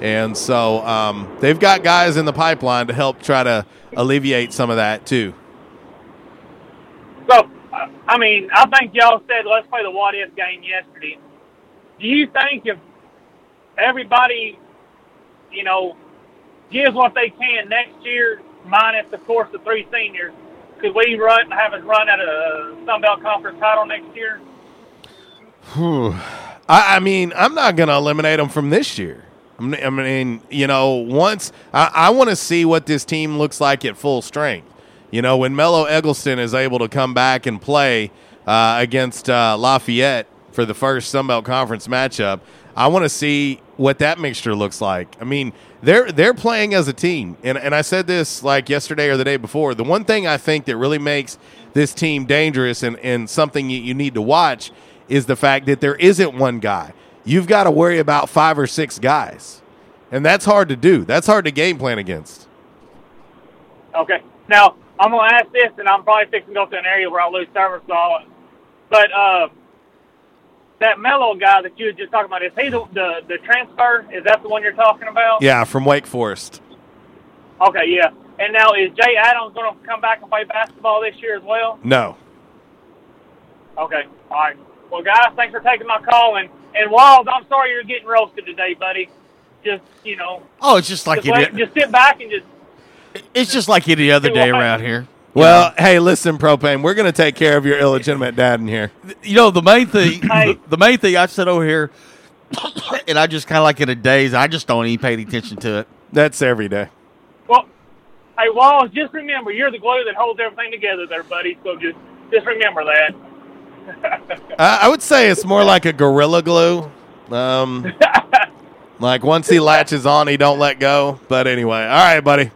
And so um, they've got guys in the pipeline to help try to alleviate some of that too. So, I- mean, I think y'all said let's play the what if game yesterday. Do you think if everybody, you know, gives what they can next year, minus of course the three seniors, could we run have us run at a Sun Belt Conference title next year? Whew. I, I mean, I'm not going to eliminate them from this year. I mean- you know, once I, I want to see what this team looks like at full strength. You know, when Melo Eggleston is able to come back and play uh, against uh, Lafayette for the first Sun Belt Conference matchup, I want to see what that mixture looks like. I mean, they're they're playing as a team, and and I said this like yesterday or the day before. The one thing I think that really makes this team dangerous and, and something you need to watch is the fact that there isn't one guy. You've got to worry about five or six guys, and that's hard to do. That's hard to game plan against. Okay. Now I'm gonna ask this, and I'm probably fixing to go to an area where I'll lose service. So, but uh, that Mellow guy that you were just talking about is he the, the the transfer? Is that the one you're talking about? Yeah, from Wake Forest. Okay, yeah. And now is Jay Adams going to come back and play basketball this year as well? No. Okay. All right. Well, guys, thanks for taking my call. And and Walls, I'm sorry you're getting roasted today, buddy. Just you know. Oh, it's just like just, wait- any, just sit back and just. it's just like any other day around here. Well, hey, listen, propane. We're going to take care of your illegitimate dad in here. You know, the main thing, the, the main thing I said over here, and I just kind of like in a daze. I just don't even pay any attention to it. That's every day. Well, hey Walls, just remember you're the glue that holds everything together, there, buddy. So just just remember that. I, I would say it's more like a gorilla glue. Um, like once he latches on, he don't let go. But anyway, all right, buddy.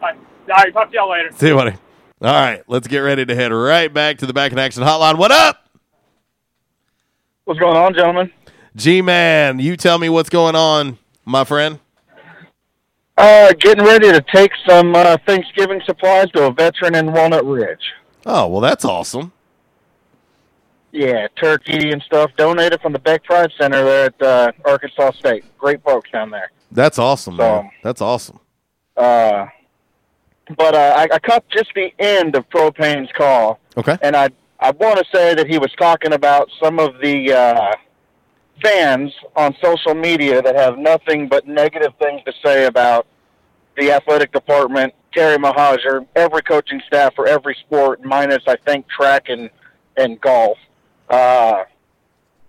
All right. All right. Talk to y'all later. See you, buddy. All right, let's get ready to head right back to the back in action hotline. What up? What's going on, gentlemen? G man, you tell me what's going on, my friend. Uh, getting ready to take some uh, Thanksgiving supplies to a veteran in Walnut Ridge. Oh well, that's awesome. Yeah, turkey and stuff donated from the Beck Pride Center there at uh, Arkansas State. Great folks down there. That's awesome, man. That's awesome. Uh, but uh, I, I caught just the end of Propane's call, Okay. and I I want to say that he was talking about some of the uh, fans on social media that have nothing but negative things to say about the athletic department, Terry Mohajir, every coaching staff for every sport, minus I think track and and golf. Uh,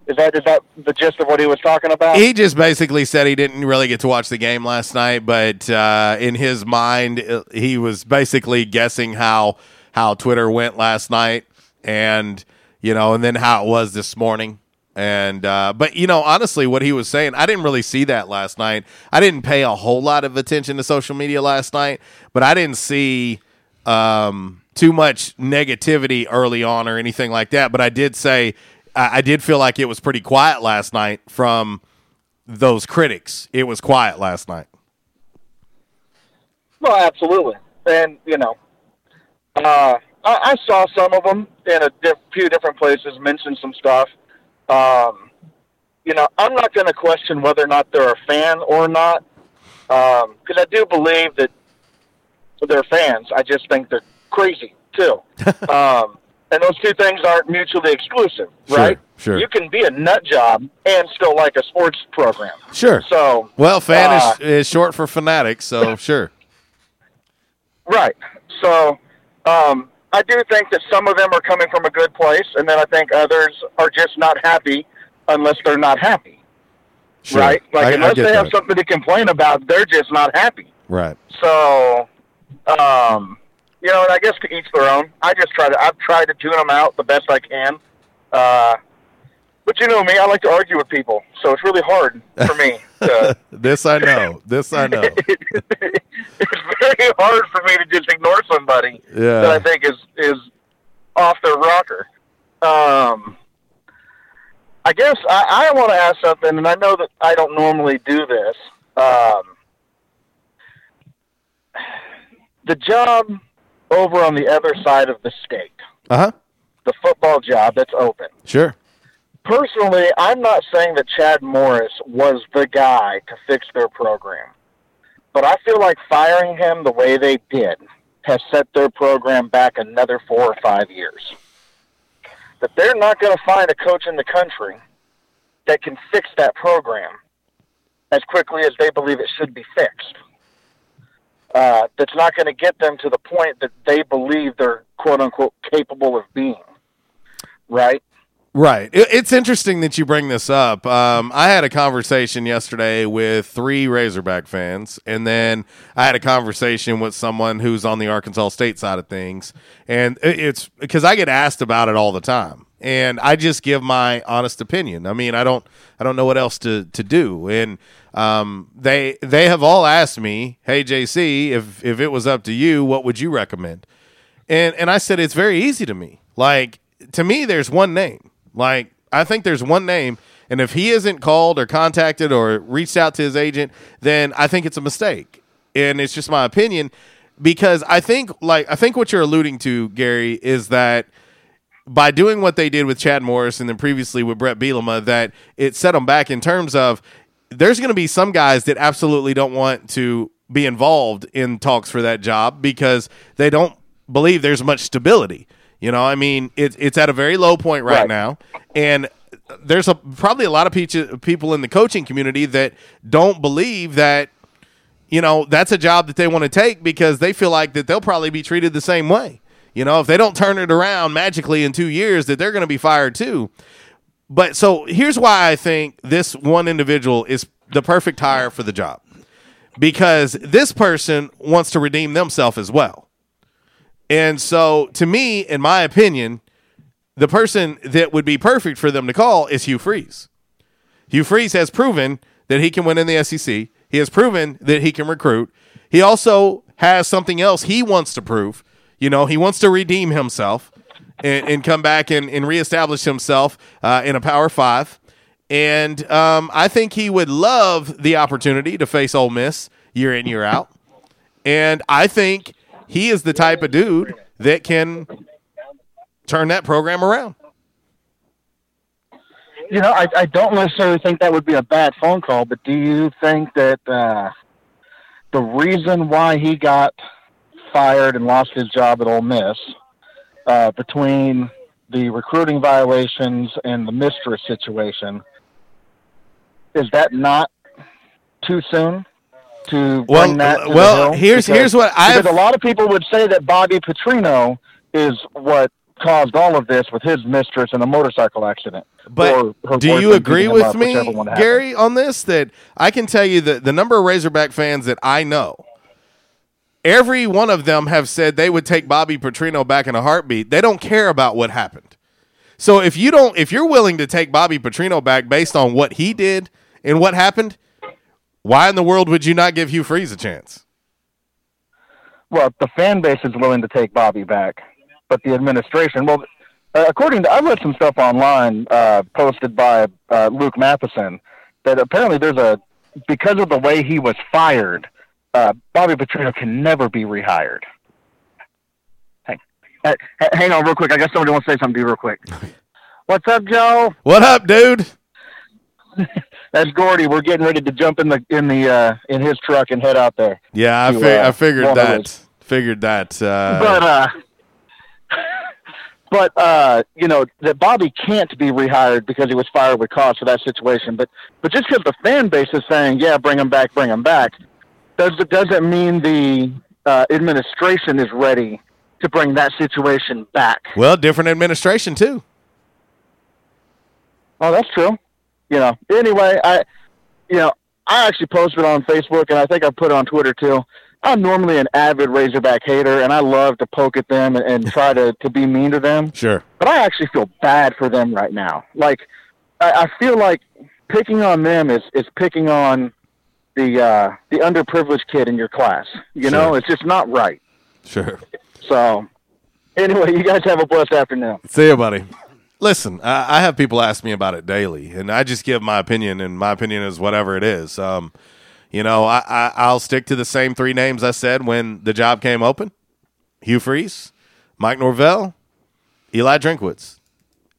is that is that the gist of what he was talking about? He just basically said he didn't really get to watch the game last night, but uh, in his mind, uh, he was basically guessing how how Twitter went last night, and you know, and then how it was this morning. And uh, but you know, honestly, what he was saying, I didn't really see that last night. I didn't pay a whole lot of attention to social media last night, but I didn't see um, too much negativity early on or anything like that. But I did say I, I did feel like it was pretty quiet last night from those critics. It was quiet last night. Well, absolutely, and you know, uh, I, I saw some of them in a diff- few different places mention some stuff. Um, you know, I'm not going to question whether or not they're a fan or not, because I do believe that they're fans. I just think they're crazy too. um, and those two things aren't mutually exclusive, right? sure. You can be a nut job and still like a sports program. Sure. So, Well, fan uh, is, is short for fanatic, so sure. Right. So, um, I do think that some of them are coming from a good place, and then I think others are just not happy unless they're not happy. Sure. Right? Like I- I unless get they have something to complain about, they're just not happy. Right. So, um, you know, and I guess to each their own. I just try to. I've tried to tune them out the best I can. Uh, but you know me, I like to argue with people, so it's really hard for me. To, this I know. This I know. it's very hard for me to just ignore somebody Yeah. that I think is is off their rocker. Um, I guess I, I want to ask something, and I know that I don't normally do this. Um, the job over on the other side of the state, Uh huh. the football job that's open. Sure. Personally, I'm not saying that Chad Morris was the guy to fix their program. But I feel like firing him the way they did has set their program back another four or five years. That they're not going to find a coach in the country that can fix that program as quickly as they believe it should be fixed. Uh, that's not going to get them to the point that they believe they're quote unquote capable of being. Right? Right. It's interesting that you bring this up. Um, I had a conversation yesterday with three Razorback fans, and then I had a conversation with someone who's on the Arkansas State side of things. And it's because I get asked about it all the time, and I just give my honest opinion. I mean, I don't, I don't know what else to to do. And um, they they have all asked me, "Hey, JC, if if it was up to you, what would you recommend?" And and I said it's very easy to me. Like to me, there's one name. Like I think there's one name, and if he isn't called or contacted or reached out to his agent, then I think it's a mistake. And it's just my opinion because I think like I think what you're alluding to, Gary, is that by doing what they did with Chad Morris and then previously with Bret Bielema, that it set them back in terms of there's going to be some guys that absolutely don't want to be involved in talks for that job because they don't believe there's much stability. You know, I mean, it's it's at a very low point right, Right. now, and there's a probably a lot of peach- people in the coaching community that don't believe that you know that's a job that they want to take because they feel like that they'll probably be treated the same way. You know, if they don't turn it around magically in two years, that they're going to be fired too. But so here's why I think this one individual is the perfect hire for the job because this person wants to redeem themselves as well. And so, to me, in my opinion, the person that would be perfect for them to call is Hugh Freeze. Hugh Freeze has proven that he can win in the SEC. He has proven that he can recruit. He also has something else he wants to prove. You know, he wants to redeem himself and, and come back and, and reestablish himself uh, in a Power Five. And um, I think he would love the opportunity to face Ole Miss year in, year out. And I think he is the type of dude that can turn that program around. You know, I, I don't necessarily think that would be a bad phone call, but do you think that uh, the reason why he got fired and lost his job at Ole Miss uh, between the recruiting violations and the mistress situation is that not too soon to Well, bring that? To well, here's- here's what I've- because a lot of people would say that Bobby Petrino is what caused all of this with his mistress in a motorcycle accident. But do you agree with up, me, whichever one happened. Gary, on this? That I can tell you that the number of Razorback fans that I know, every one of them have said they would take Bobby Petrino back in a heartbeat. They don't care about what happened. So if you don't, if you're willing to take Bobby Petrino back based on what he did and what happened, why in the world would you not give Hugh Freeze a chance? well, the fan base is willing to take Bobby back, but the administration, well, uh, according to I've read some stuff online uh, posted by uh, Luke Matheson that apparently there's a because of the way he was fired, uh, Bobby Petrino can never be rehired. Hang, uh, hang on, real quick. I guess somebody wants to say something to you real quick. What's up, Joe? What up, dude? That's Gordy. We're getting ready to jump in the in the uh, in his truck and head out there. Yeah, I, fi- uh, I figured that. Figured that. Uh, but uh but uh you know that Bobby can't be rehired because he was fired with cause for that situation. But but just because the fan base is saying yeah, bring him back, bring him back, does doesn't mean the uh, administration is ready to bring that situation back. well, different administration too. Oh, that's true. You know. Anyway, I, you know, I actually posted on Facebook, and I think I put it on Twitter too. I'm normally an avid Razorback hater, and I love to poke at them and, and try to to be mean to them. Sure. But I actually feel bad for them right now. Like, I, I feel like picking on them is is picking on the uh, the underprivileged kid in your class. You know, it's just not right. Sure. So, anyway, you guys have a blessed afternoon. See you, buddy. Listen, I, I have people ask me about it daily, and I just give my opinion, and my opinion is whatever it is. Um, you know, I, I, I'll stick to the same three names I said when the job came open: Hugh Freeze, Mike Norvell, Eli Drinkwitz.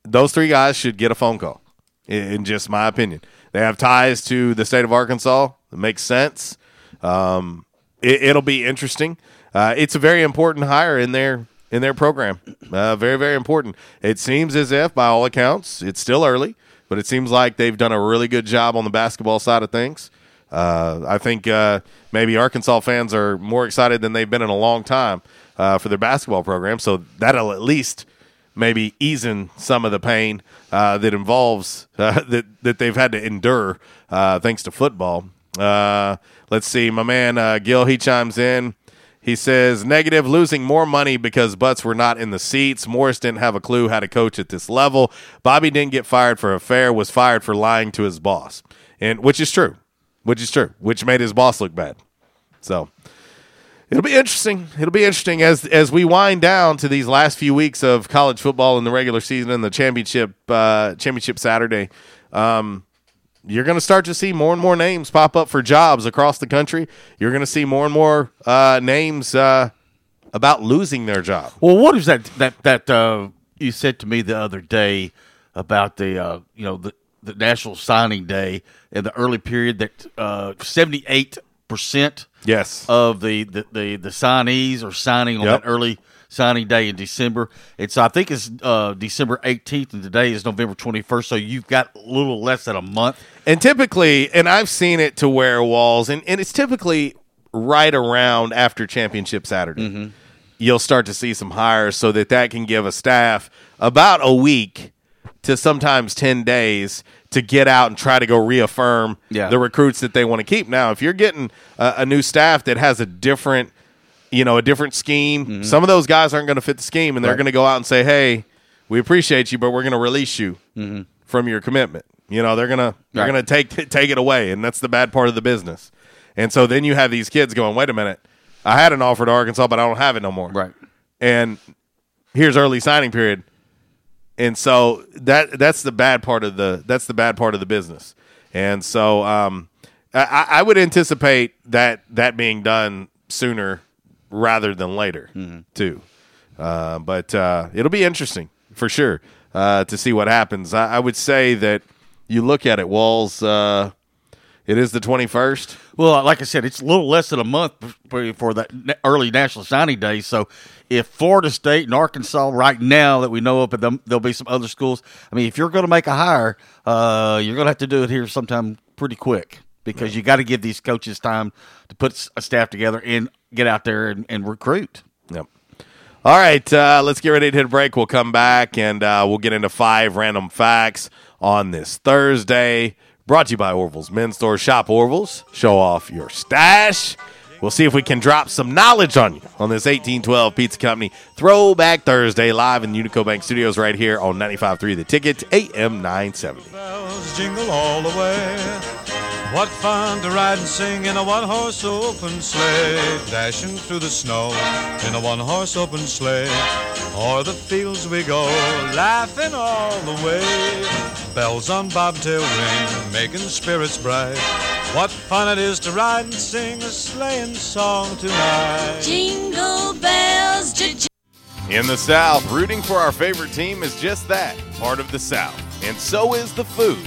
Those three guys should get a phone call. In, in just my opinion, they have ties to the state of Arkansas. It makes sense. Um, it, it'll be interesting. Uh, it's a very important hire in their in their program. Uh, very very important. It seems as if, by all accounts, it's still early, but it seems like they've done a really good job on the basketball side of things. Uh, I think uh, maybe Arkansas fans are more excited than they've been in a long time uh, for their basketball program. So that'll at least maybe easing some of the pain uh, that involves uh, that that they've had to endure thanks to football. Let's see, my man Gil he chimes in. He says negative, losing more money because butts were not in the seats. Morris didn't have a clue how to coach at this level. Bobby didn't get fired for affair, was fired for lying to his boss, and which is true, which is true, which made his boss look bad. So it'll be interesting. It'll be interesting as as we wind down to these last few weeks of college football in the regular season and the championship uh, championship Saturday. Um, you're going to start to see more and more names pop up for jobs across the country. You're going to see more and more uh, names uh, about losing their job. Well, what is that that that uh, you said to me the other day about the uh, you know the the National Signing Day in the early period that seventy eight percent yes of the, the the the signees are signing on Yep. that early signing day in December. It's I think it's uh, December eighteenth, and today is November twenty first. So you've got a little less than a month. And typically, and I've seen it to where walls, and, and it's typically right around after championship Saturday. You'll start to see some hires so that that can give a staff about a week to sometimes 10 days to get out and try to go reaffirm Yeah. the recruits that they want to keep. Now, if you're getting a, a new staff that has a different, you know, a different scheme, some of those guys aren't going to fit the scheme and they're Right. going to go out and say, "Hey, we appreciate you, but we're going to release you from your commitment." You know, they're gonna they're Right. gonna take take it away, and that's the bad part of the business. And so then you have these kids going, "Wait a minute, I had an offer to Arkansas, but I don't have it no more." Right. And here's early signing period, and so that that's the bad part of the that's the bad part of the business. And so um, I, I would anticipate that that being done sooner rather than later too. Uh, but uh, it'll be interesting for sure uh, to see what happens. I, I would say that you look at it, Walls. Uh, it is the twenty first. Well, like I said, it's a little less than a month for, for that early National Signing Day. So, if Florida State and Arkansas right now that we know of, but there'll be some other schools. I mean, if you're going to make a hire, uh, you're going to have to do it here sometime pretty quick because you got to give these coaches time to put a staff together and get out there and, and recruit. Yep. All right, uh, let's get ready to hit a break. We'll come back and uh, we'll get into five random facts on this Thursday. Brought to you by Orville's Men's Store. Shop Orville's. Show off your stash. We'll see if we can drop some knowledge on you on this 1812 Pizza Company Throwback Thursday live in the Unico Bank Studios right here on 95.3 The Ticket, AM 970. bells jingle all the way. What fun to ride and sing in a one horse open sleigh, dashing through the snow in a one horse open sleigh. O'er the fields we go, laughing all the way. Bells on bobtail ring, making spirits bright. What fun it is to ride and sing a sleighing song tonight. Jingle bells, j- In the South, rooting for our favorite team is just that part of the South. And so is the food.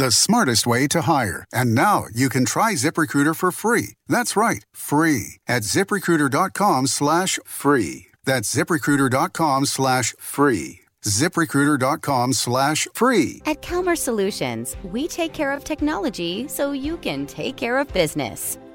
The smartest way to hire. And now you can try ZipRecruiter for free. That's right, free at ziprecruiter.com slash free. That's ziprecruiter.com slash free. ZipRecruiter.com slash free. At Calmer Solutions, we take care of technology so you can take care of business.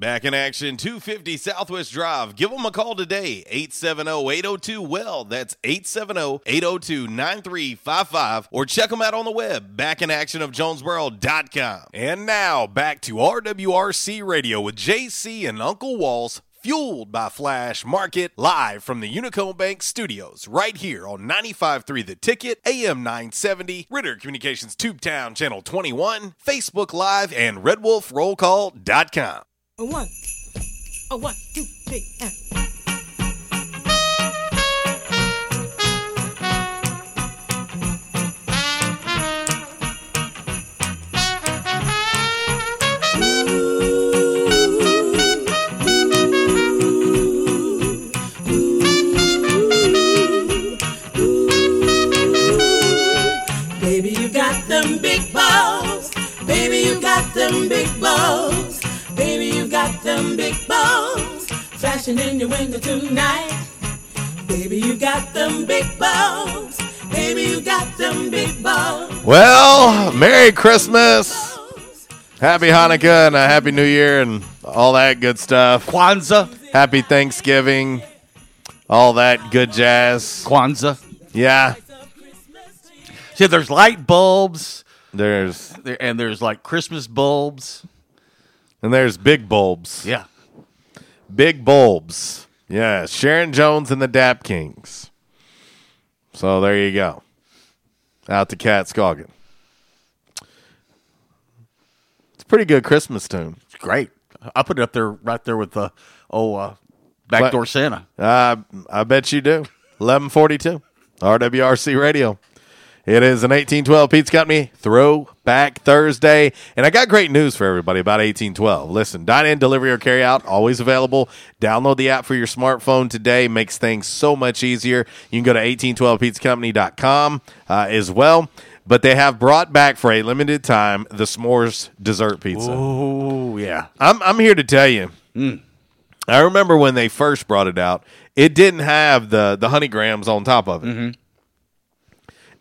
Back in action, 250 Southwest Drive. Give them a call today, 870-802-WELL. That's 870-802-9355. Or check them out on the web, backinactionofjonesboro.com. And now, back to RWRC Radio with JC and Uncle Walls, fueled by Flash Market, live from the Unico Bank Studios, right here on 95.3 The Ticket, AM 970, Ritter Communications Tubetown Channel 21, Facebook Live, and RedWolfRollCall.com. A one, a one, two, three, and. Baby, you got them big balls. Baby, you got them big balls. Baby, you got them big balls. Flashing in your window tonight. Baby, you got them big balls. Baby, you got them big balls. Well, Merry Christmas, Happy Hanukkah, and a Happy New Year, and all that good stuff. Kwanzaa. Happy Thanksgiving. All that good jazz. Kwanzaa. Yeah. See, there's light bulbs. There's and there's like Christmas bulbs. And there's big bulbs. Yeah. Big bulbs. Yeah. Sharon Jones and the Dap Kings. So there you go. Out to Cat Scoggin. It's a pretty good Christmas tune. It's great. I put it up there right there with the oh uh, backdoor Santa. Uh, I bet you do. 1142. RWRC Radio. It is an 1812 Pizza Company Throwback Thursday. And I got great news for everybody about 1812. Listen, dine in, delivery, or carry out, always available. Download the app for your smartphone today. Makes things so much easier. You can go to 1812pizzacompany.com uh, as well. But they have brought back for a limited time the s'mores dessert pizza. Oh, yeah. I'm, I'm here to tell you. I remember when they first brought it out, it didn't have the, the honey grahams on top of it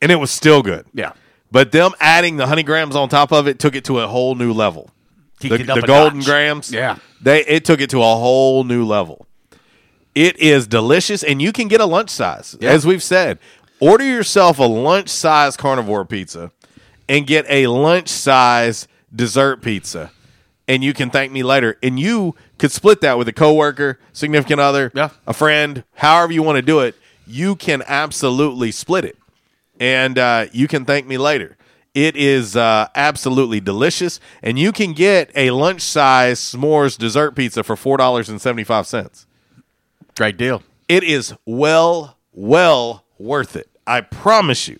and it was still good. Yeah. But them adding the honey grahams on top of it took it to a whole new level. Kicked The, the golden notch. grams, Yeah. they it took it to a whole new level. It is delicious, and you can get a lunch size. Yeah. As we've said, order yourself a lunch size carnivore pizza and get a lunch size dessert pizza, and you can thank me later. And you could split that with a coworker, significant other, Yeah. a friend, however you want to do it. You can absolutely split it and uh, you can thank me later. It is uh, absolutely delicious, and you can get a lunch size s'mores dessert pizza for four dollars and seventy five cents. Great deal. It is well, well worth it. I promise you.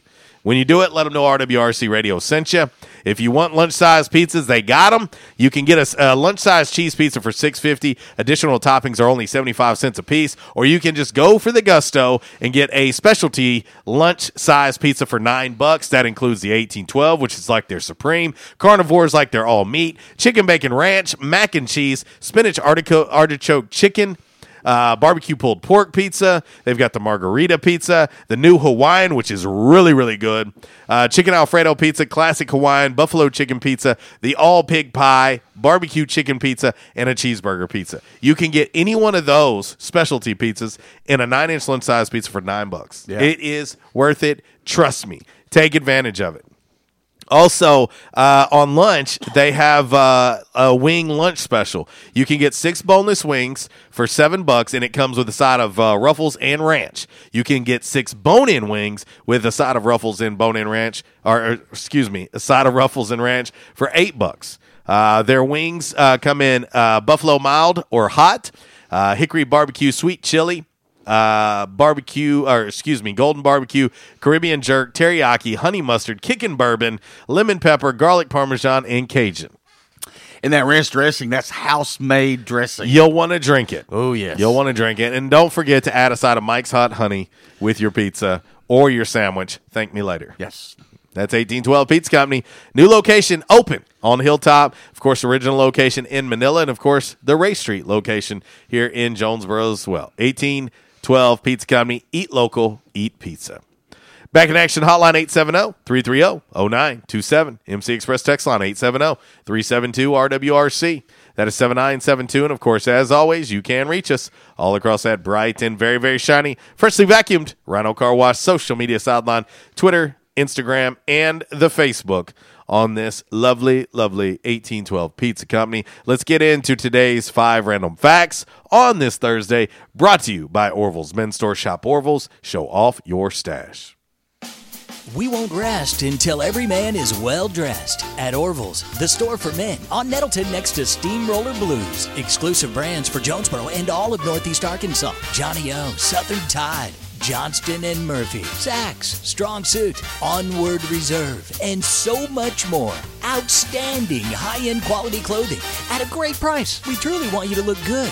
When you do it, let them know RWRC Radio sent you. If you want lunch size pizzas, they got them. You can get a, a uh, lunch size cheese pizza for six fifty. Additional toppings are only seventy five cents a piece. Or you can just go for the gusto and get a specialty lunch size pizza for nine bucks. That includes the eighteen twelve, which is like their supreme. Carnivores like their all meat, chicken bacon ranch, mac and cheese, spinach artichoke chicken uh, barbecue pulled pork pizza. They've got the margarita pizza, the new Hawaiian, which is really, really good. Uh, chicken Alfredo pizza, classic Hawaiian, buffalo chicken pizza, the all pig pie, barbecue chicken pizza, and a cheeseburger pizza. You can get any one of those specialty pizzas in a nine inch lunch size pizza for nine bucks. Yeah. It is worth it. Trust me. Take advantage of it. Also, uh, on lunch, they have uh, a wing lunch special. You can get six boneless wings for seven bucks, and it comes with a side of uh, Ruffles and Ranch. You can get six bone-in wings with a side of Ruffles and bone-in ranch, or, or, excuse me, a side of Ruffles and Ranch for eight bucks. Uh, their wings uh, come in uh, buffalo mild or hot, hickory barbecue sweet chili, uh, barbecue, or excuse me, golden barbecue, Caribbean jerk, teriyaki, honey mustard, kickin' bourbon, lemon pepper, garlic parmesan, and Cajun. And that ranch dressing, that's house made dressing. You'll want to drink it. Oh, yes. You'll want to drink it. And don't forget to add a side of Mike's Hot Honey with your pizza or your sandwich. Thank me later. Yes. That's 1812 Pizza Company. New location open on Hilltop. Of course, original location in Manila. And of course, the Ray Street location here in Jonesboro as well. 1812 Pizza Company. Eat local, eat pizza. Back in action, hotline 870 330 0927. MC Express text line 870 372 RWRC. That is 7972. And of course, as always, you can reach us all across that bright and very, very shiny, freshly vacuumed Rhino Car Wash social media sideline, Twitter, Instagram, and the Facebook on this lovely, lovely 1812 Pizza Company. Let's get into today's five random facts on this Thursday, brought to you by Orville's Men's Store. Shop Orville's, show off your stash. We won't rest until every man is well dressed. At Orville's, the store for men, on Nettleton next to Steamroller Blues. Exclusive brands for Jonesboro and all of Northeast Arkansas. Johnny O, Southern Tide, Johnston and Murphy, Saks, Strong Suit, Onward Reserve, and so much more. Outstanding high-end quality clothing at a great price. We truly want you to look good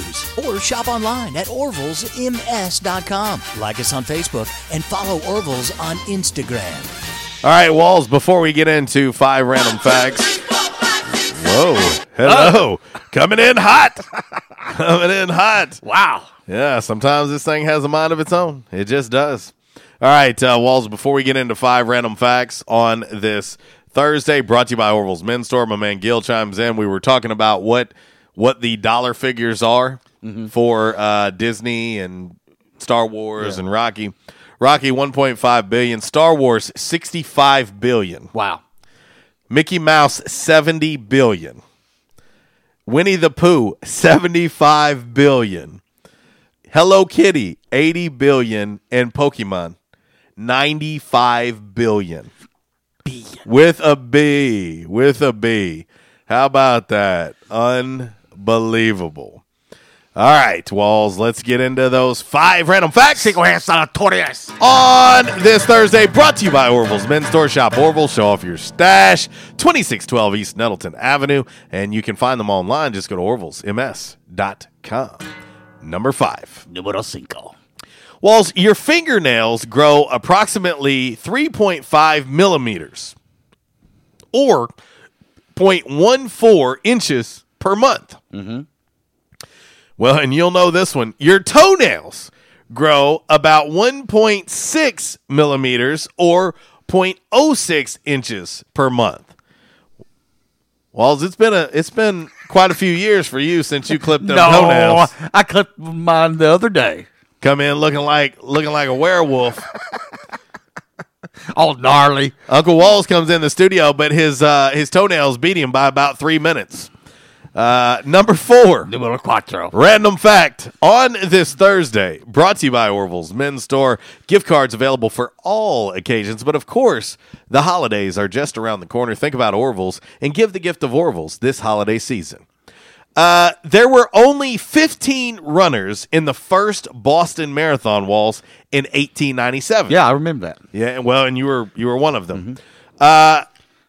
Blues. Or shop online at orvillesms.com. Like us on Facebook and follow Orville's on Instagram. All right, Walls, before we get into five random facts. Whoa. Hello. Coming in hot. Coming in hot. Wow. Yeah, sometimes this thing has a mind of its own. It just does. All right, uh, Walls, before we get into five random facts on this Thursday, brought to you by Orville's Men's Store, my man Gil chimes in. We were talking about what what the dollar figures are for uh, Disney and Star Wars and Rocky. Rocky 1.5 billion, Star Wars 65 billion. Wow. Mickey Mouse 70 billion. Winnie the Pooh 75 billion. Hello Kitty 80 billion and Pokemon 95 billion. With a B, with a B. How about that? Unbelievable. All right, Walls, let's get into those five random facts on this Thursday. Brought to you by Orville's Men's Store Shop. Orville, show off your stash. 2612 East Nettleton Avenue. And you can find them online. Just go to orvillesms.com. Number five. Numero cinco. Walls, your fingernails grow approximately 3.5 millimeters or 0.14 inches per month. Mm-hmm. Well, and you'll know this one. Your toenails grow about 1.6 millimeters or 0.06 inches per month. Walls, it's been a it's been quite a few years for you since you clipped them No, toenails. I clipped mine the other day. Come in looking like looking like a werewolf. All gnarly. Uncle Walls comes in the studio, but his uh, his toenails beat him by about three minutes. Uh, number four. Numero cuatro. Random fact on this Thursday, brought to you by Orville's Men's Store. Gift cards available for all occasions, but of course, the holidays are just around the corner. Think about Orville's and give the gift of Orville's this holiday season. Uh, there were only 15 runners in the first Boston Marathon walls in 1897. Yeah, I remember that. Yeah, well, and you were you were one of them. Uh,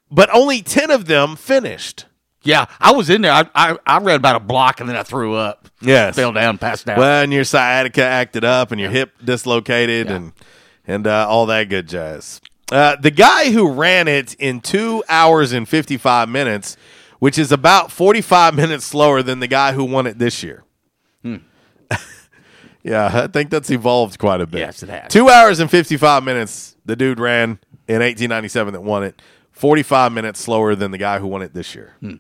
but only 10 of them finished. Yeah, I was in there. I, I, I read about a block and then I threw up. Yes. Fell down, passed out. Well, and your sciatica acted up, and your hip dislocated, and and uh, all that good jazz. Uh, the guy who ran it in two hours and fifty five minutes, which is about forty five minutes slower than the guy who won it this year. Hmm. Yeah, I think that's evolved quite a bit. Yes, it has. Two hours and fifty five minutes. The dude ran in eighteen ninety seven that won it. Forty five minutes slower than the guy who won it this year. Hmm.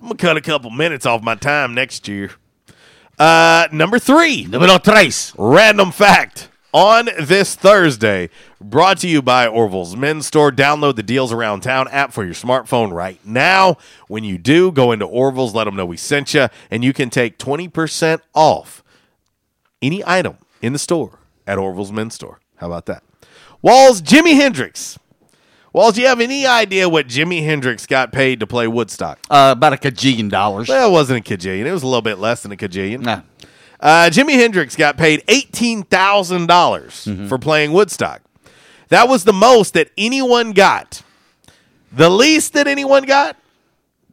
I'm gonna cut a couple minutes off my time next year. Uh, number three. Numero tres. Random fact on this Thursday. Brought to you by Orville's Men's Store. Download the Deals Around Town app for your smartphone right now. When you do, go into Orville's, let them know we sent you, and you can take 20% off any item in the store at Orville's Men's Store. How about that? Walls, Jimi Hendrix. Walls, do you have any idea what Jimi Hendrix got paid to play Woodstock? Uh, about a kajillion dollars. Well, it wasn't a kajillion. It was a little bit less than a kajillion. Uh, Jimi Hendrix got paid $18,000 for playing Woodstock. That was the most that anyone got. The least that anyone got.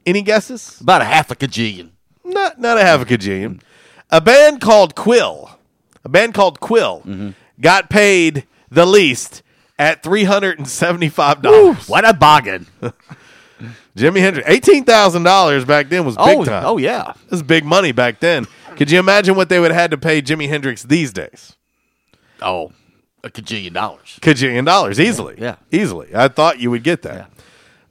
Any guesses? About a half a kajillion. Not not a half a kajillion. A band called Quill. A band called Quill got paid the least at three hundred and seventy-five dollars. What a bargain! Jimi Hendrix, eighteen thousand dollars back then was big Oh, time. oh, yeah. it was big money back then. Could you imagine what they would have had to pay Jimi Hendrix these days? Oh, a kajillion dollars. Kajillion dollars easily. Yeah. easily. I thought you would get that.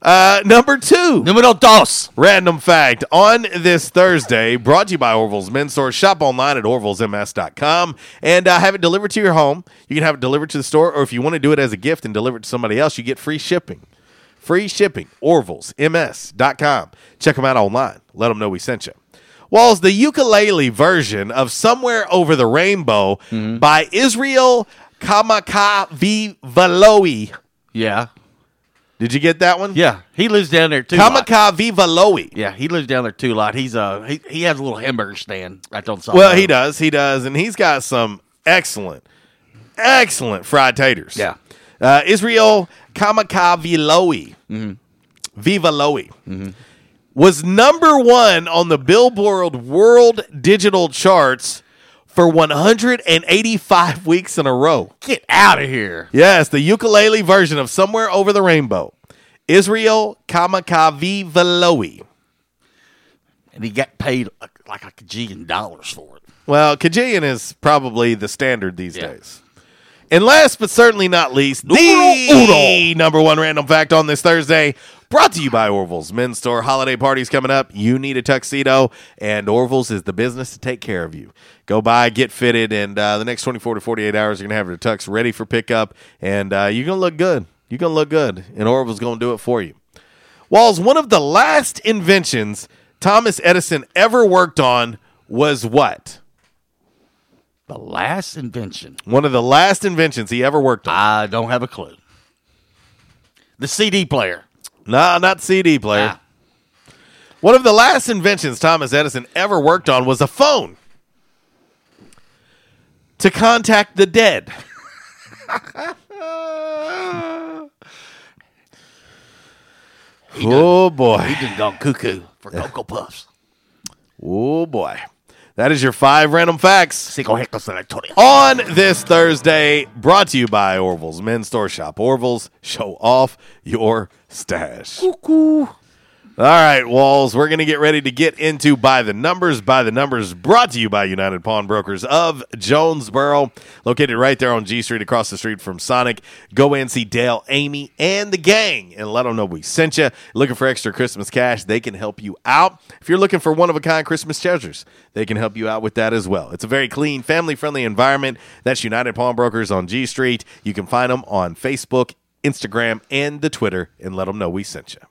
Uh, number two. Numero dos. Random fact on this Thursday, brought to you by Orville's Men's Store. Shop online at orvillesms.com and uh, have it delivered to your home. You can have it delivered to the store, or if you want to do it as a gift and deliver it to somebody else, you get free shipping. Free shipping. Orvillesms.com. Check them out online. Let them know we sent you. Walls, the ukulele version of Somewhere Over the Rainbow Mm-hmm. by Israel Kamakavivaloi. Yeah. Did you get that one? Yeah, he lives down there too. a lot. Kamakavivaloi. Yeah, he lives down there too a lot. He's uh he, he has a little hamburger stand right on the side. Well, he does. He does. And he's got some excellent, excellent fried taters. Yeah. Uh, Israel Kamakavilowi. Mm-hmm. Viva Lowy. Was number one on the Billboard World Digital Charts for 185 weeks in a row. Get out of here. Yes, the ukulele version of Somewhere Over the Rainbow. Israel Kamakavilowi. And he got paid like, like a kajillion dollars for it. Well, Kajillion is probably the standard these days. And last but certainly not least, the number one random fact on this Thursday, brought to you by Orville's Men's Store. Holiday parties coming up. You need a tuxedo, and Orville's is the business to take care of you. Go by, get fitted, and uh, the next 24 to 48 hours, you're going to have your tux ready for pickup, and uh, you're going to look good. You're going to look good, and Orville's going to do it for you. Walls, one of the last inventions Thomas Edison ever worked on was what? The last invention. One of the last inventions he ever worked on. I don't have a clue. The CD player. No, not CD player. Ah. One of the last inventions Thomas Edison ever worked on was a phone to contact the dead. oh boy. He done gone cuckoo for Cocoa Puffs. Oh boy. That is your five random facts. Cinco hectos de. On this Thursday, brought to you by Orville's Men's Store Shop. Orville's, show off your stash. All right, Walls, we're going to get ready to get into By the Numbers. By the Numbers brought to you by United Pawnbrokers of Jonesboro, located right there on G Street across the street from Sonic. Go and see Dale, Amy, and the gang and let them know we sent you. Looking for extra Christmas cash, they can help you out. If you're looking for one of a kind Christmas treasures, they can help you out with that as well. It's a very clean, family friendly environment. That's United Pawnbrokers on G Street. You can find them on Facebook, Instagram, and the Twitter and let them know we sent you.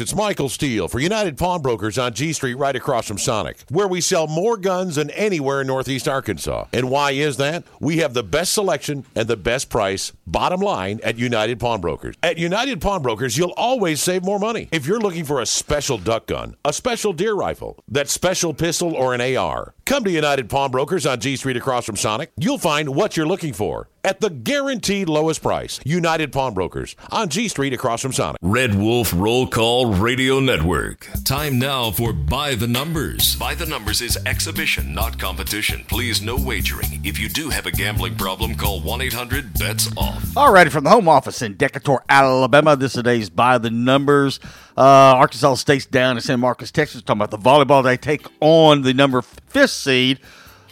It's Michael Steele for United Pawnbrokers on G Street right across from Sonic, where we sell more guns than anywhere in Northeast Arkansas. And why is that? We have the best selection and the best price, bottom line, at United Pawnbrokers. At United Pawnbrokers, you'll always save more money. If you're looking for a special duck gun, a special deer rifle, that special pistol, or an AR, come to United Pawnbrokers on G Street across from Sonic. You'll find what you're looking for at the guaranteed lowest price. United Pawnbrokers on G Street across from Sonic. Red Wolf Roll Call Radio Network. Time now for By the Numbers. By the Numbers is exhibition, not competition. Please, no wagering. If you do have a gambling problem, call 1 800 BETS OFF. All righty, from the home office in Decatur, Alabama, this is today's By the Numbers. Uh, Arkansas State's down in San Marcos, Texas. Talking about the volleyball. They take on the number fifth seed,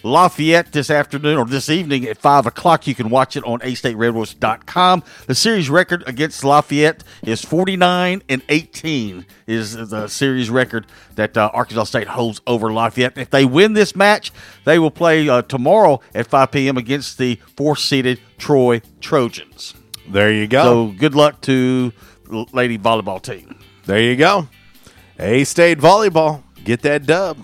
Lafayette this afternoon or this evening at 5 o'clock. You can watch it on astateredwolves.com. The series record against Lafayette is 49 and 18 is the series record that uh, Arkansas State holds over Lafayette. If they win this match, they will play uh, tomorrow at 5 p.m. against the fourth-seeded Troy Trojans. There you go. So good luck to the lady volleyball team. There you go. A State Volleyball. Get that dub.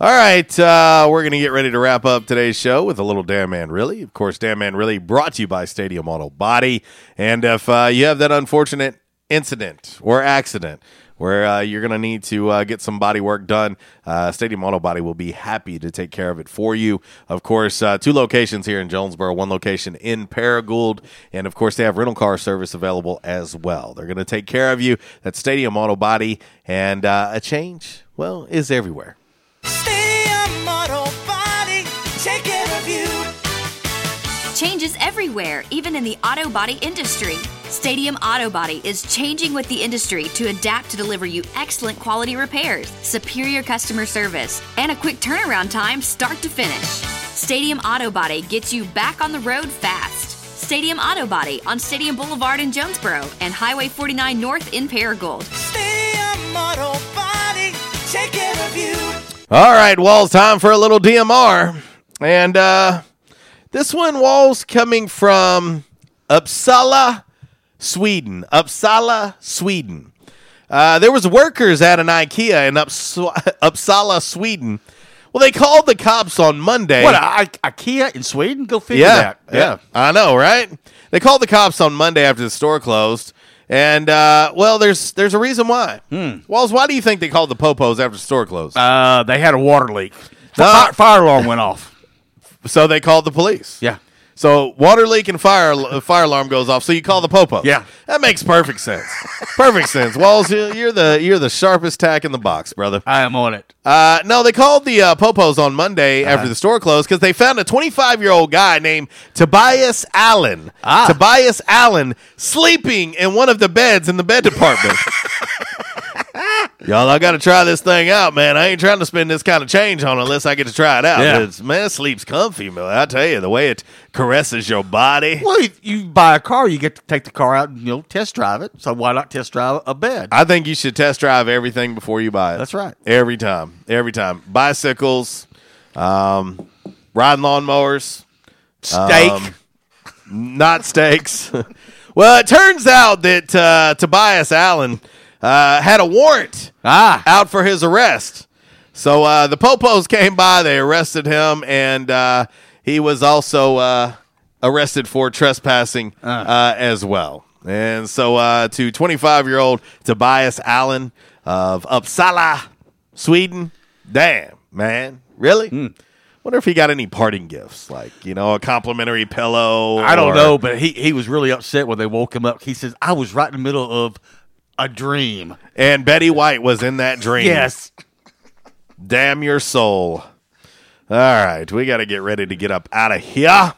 All right, uh, we're going to get ready to wrap up today's show with a little Damn Man Really. Of course, Damn Man Really brought to you by Stadium Auto Body. And if uh, you have that unfortunate incident or accident where uh, you're going to need to uh, get some body work done, uh, Stadium Auto Body will be happy to take care of it for you. Of course, uh, two locations here in Jonesboro, one location in Paragould, and of course, they have rental car service available as well. They're going to take care of you. That's Stadium Auto Body, and uh, a change, well, is everywhere. Stadium Change is everywhere, even in the auto body industry. Stadium Auto Body is changing with the industry to adapt to deliver you excellent quality repairs, superior customer service, and a quick turnaround time start to finish. Stadium Auto Body gets you back on the road fast. Stadium Auto Body on Stadium Boulevard in Jonesboro and Highway 49 North in Paragould. Stadium Auto Body, take care of you. All right, Walls, time for a little DMR. And uh, this one, Walls, coming from Uppsala, Sweden. Uppsala, Sweden. Uh, there was workers at an IKEA in Upps- Uppsala, Sweden. Well, they called the cops on Monday. What, I- IKEA in Sweden? Go figure yeah, that. Yeah. yeah, I know, right? They called the cops on Monday after the store closed. And uh, well, there's there's a reason why. Walls, why do you think they called the popos after the store closed? Uh, they had a water leak. No. Fire, fire alarm went off. So they called the police. Yeah. So water leak and fire uh, fire alarm goes off. So you call the popo. Yeah. that makes perfect sense. perfect sense. Walls, you- you're the you're the sharpest tack in the box, brother. I am on it. Uh, no, they called the uh, popos on Monday Uh-huh. after the store closed because they found a 25 year old guy named Tobias Allen. Ah. Tobias Allen sleeping in one of the beds in the bed department. Y'all, I got to try this thing out, man. I ain't trying to spend this kind of change on it unless I get to try it out. Yeah. It's, man, it sleeps comfy, man. I tell you, the way it caresses your body. Well, you, you buy a car, you get to take the car out and you know test drive it. So why not test drive a bed? I think you should test drive everything before you buy it. That's right. Every time. Every time. Bicycles, um, riding lawnmowers, Steak. um, not steaks. well, it turns out that uh, Tobias Allen uh, had a warrant ah. out for his arrest. So uh, the Popos came by, they arrested him, and uh, he was also uh, arrested for trespassing uh, as well. And so uh, to 25 year old Tobias Allen of Uppsala, Sweden, damn, man. Really? Wonder if he got any parting gifts, like, you know, a complimentary pillow. I don't or- know, but he, he was really upset when they woke him up. He says, I was right in the middle of a dream. And Betty White was in that dream. Yes. Damn your soul. All right, we got to get ready to get up out of here.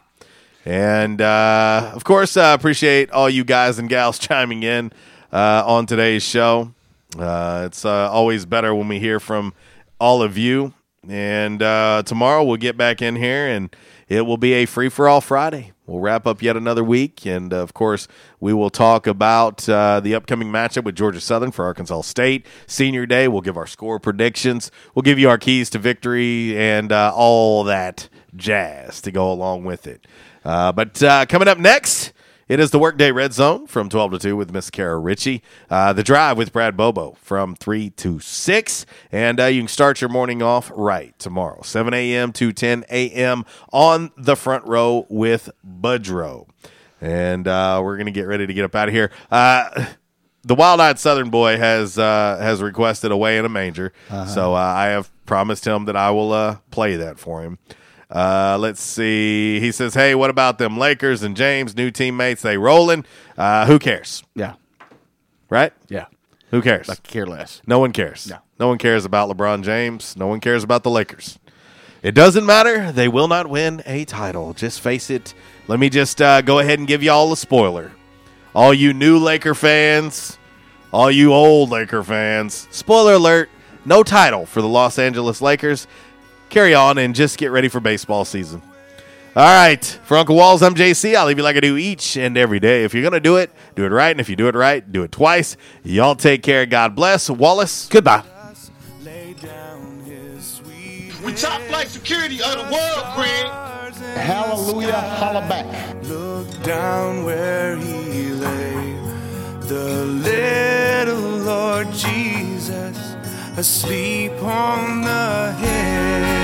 And uh, of course, uh, appreciate all you guys and gals chiming in uh, on today's show. Uh, it's uh, always better when we hear from all of you. And uh, tomorrow we'll get back in here and it will be a free for all Friday. We'll wrap up yet another week. And of course, we will talk about uh, the upcoming matchup with Georgia Southern for Arkansas State. Senior Day, we'll give our score predictions. We'll give you our keys to victory and uh, all that jazz to go along with it. Uh, but uh, coming up next, it is the Workday Red Zone from 12 to 2 with Miss Kara Ritchie. Uh, the Drive with Brad Bobo from 3 to 6. And uh, you can start your morning off right tomorrow, 7 a.m. to 10 a.m. on the front row with Budrow. And uh, we're going to get ready to get up out of here. Uh, the wild-eyed Southern boy has uh, has requested a way in a manger, Uh-huh. so uh, I have promised him that I will uh, play that for him. Uh, let's see. He says, "Hey, what about them Lakers and James, new teammates? They rolling? Uh, who cares? Yeah. Right? Yeah. Who cares? I care less. No one cares. No. No one cares about LeBron James. No one cares about the Lakers. It doesn't matter. They will not win a title. Just face it. Let me just uh, go ahead and give you all a spoiler. All you new Laker fans, all you old Laker fans, spoiler alert, no title for the Los Angeles Lakers. Carry on and just get ready for baseball season. All right, for Uncle Walls, I'm JC. I'll leave you like I do each and every day. If you're gonna do it, do it right, and if you do it right, do it twice. Y'all take care. God bless. Wallace. Goodbye. We top flight security of the world, Craig. Hallelujah, holla back. Look down where he lay, the little Lord Jesus, asleep on the hill.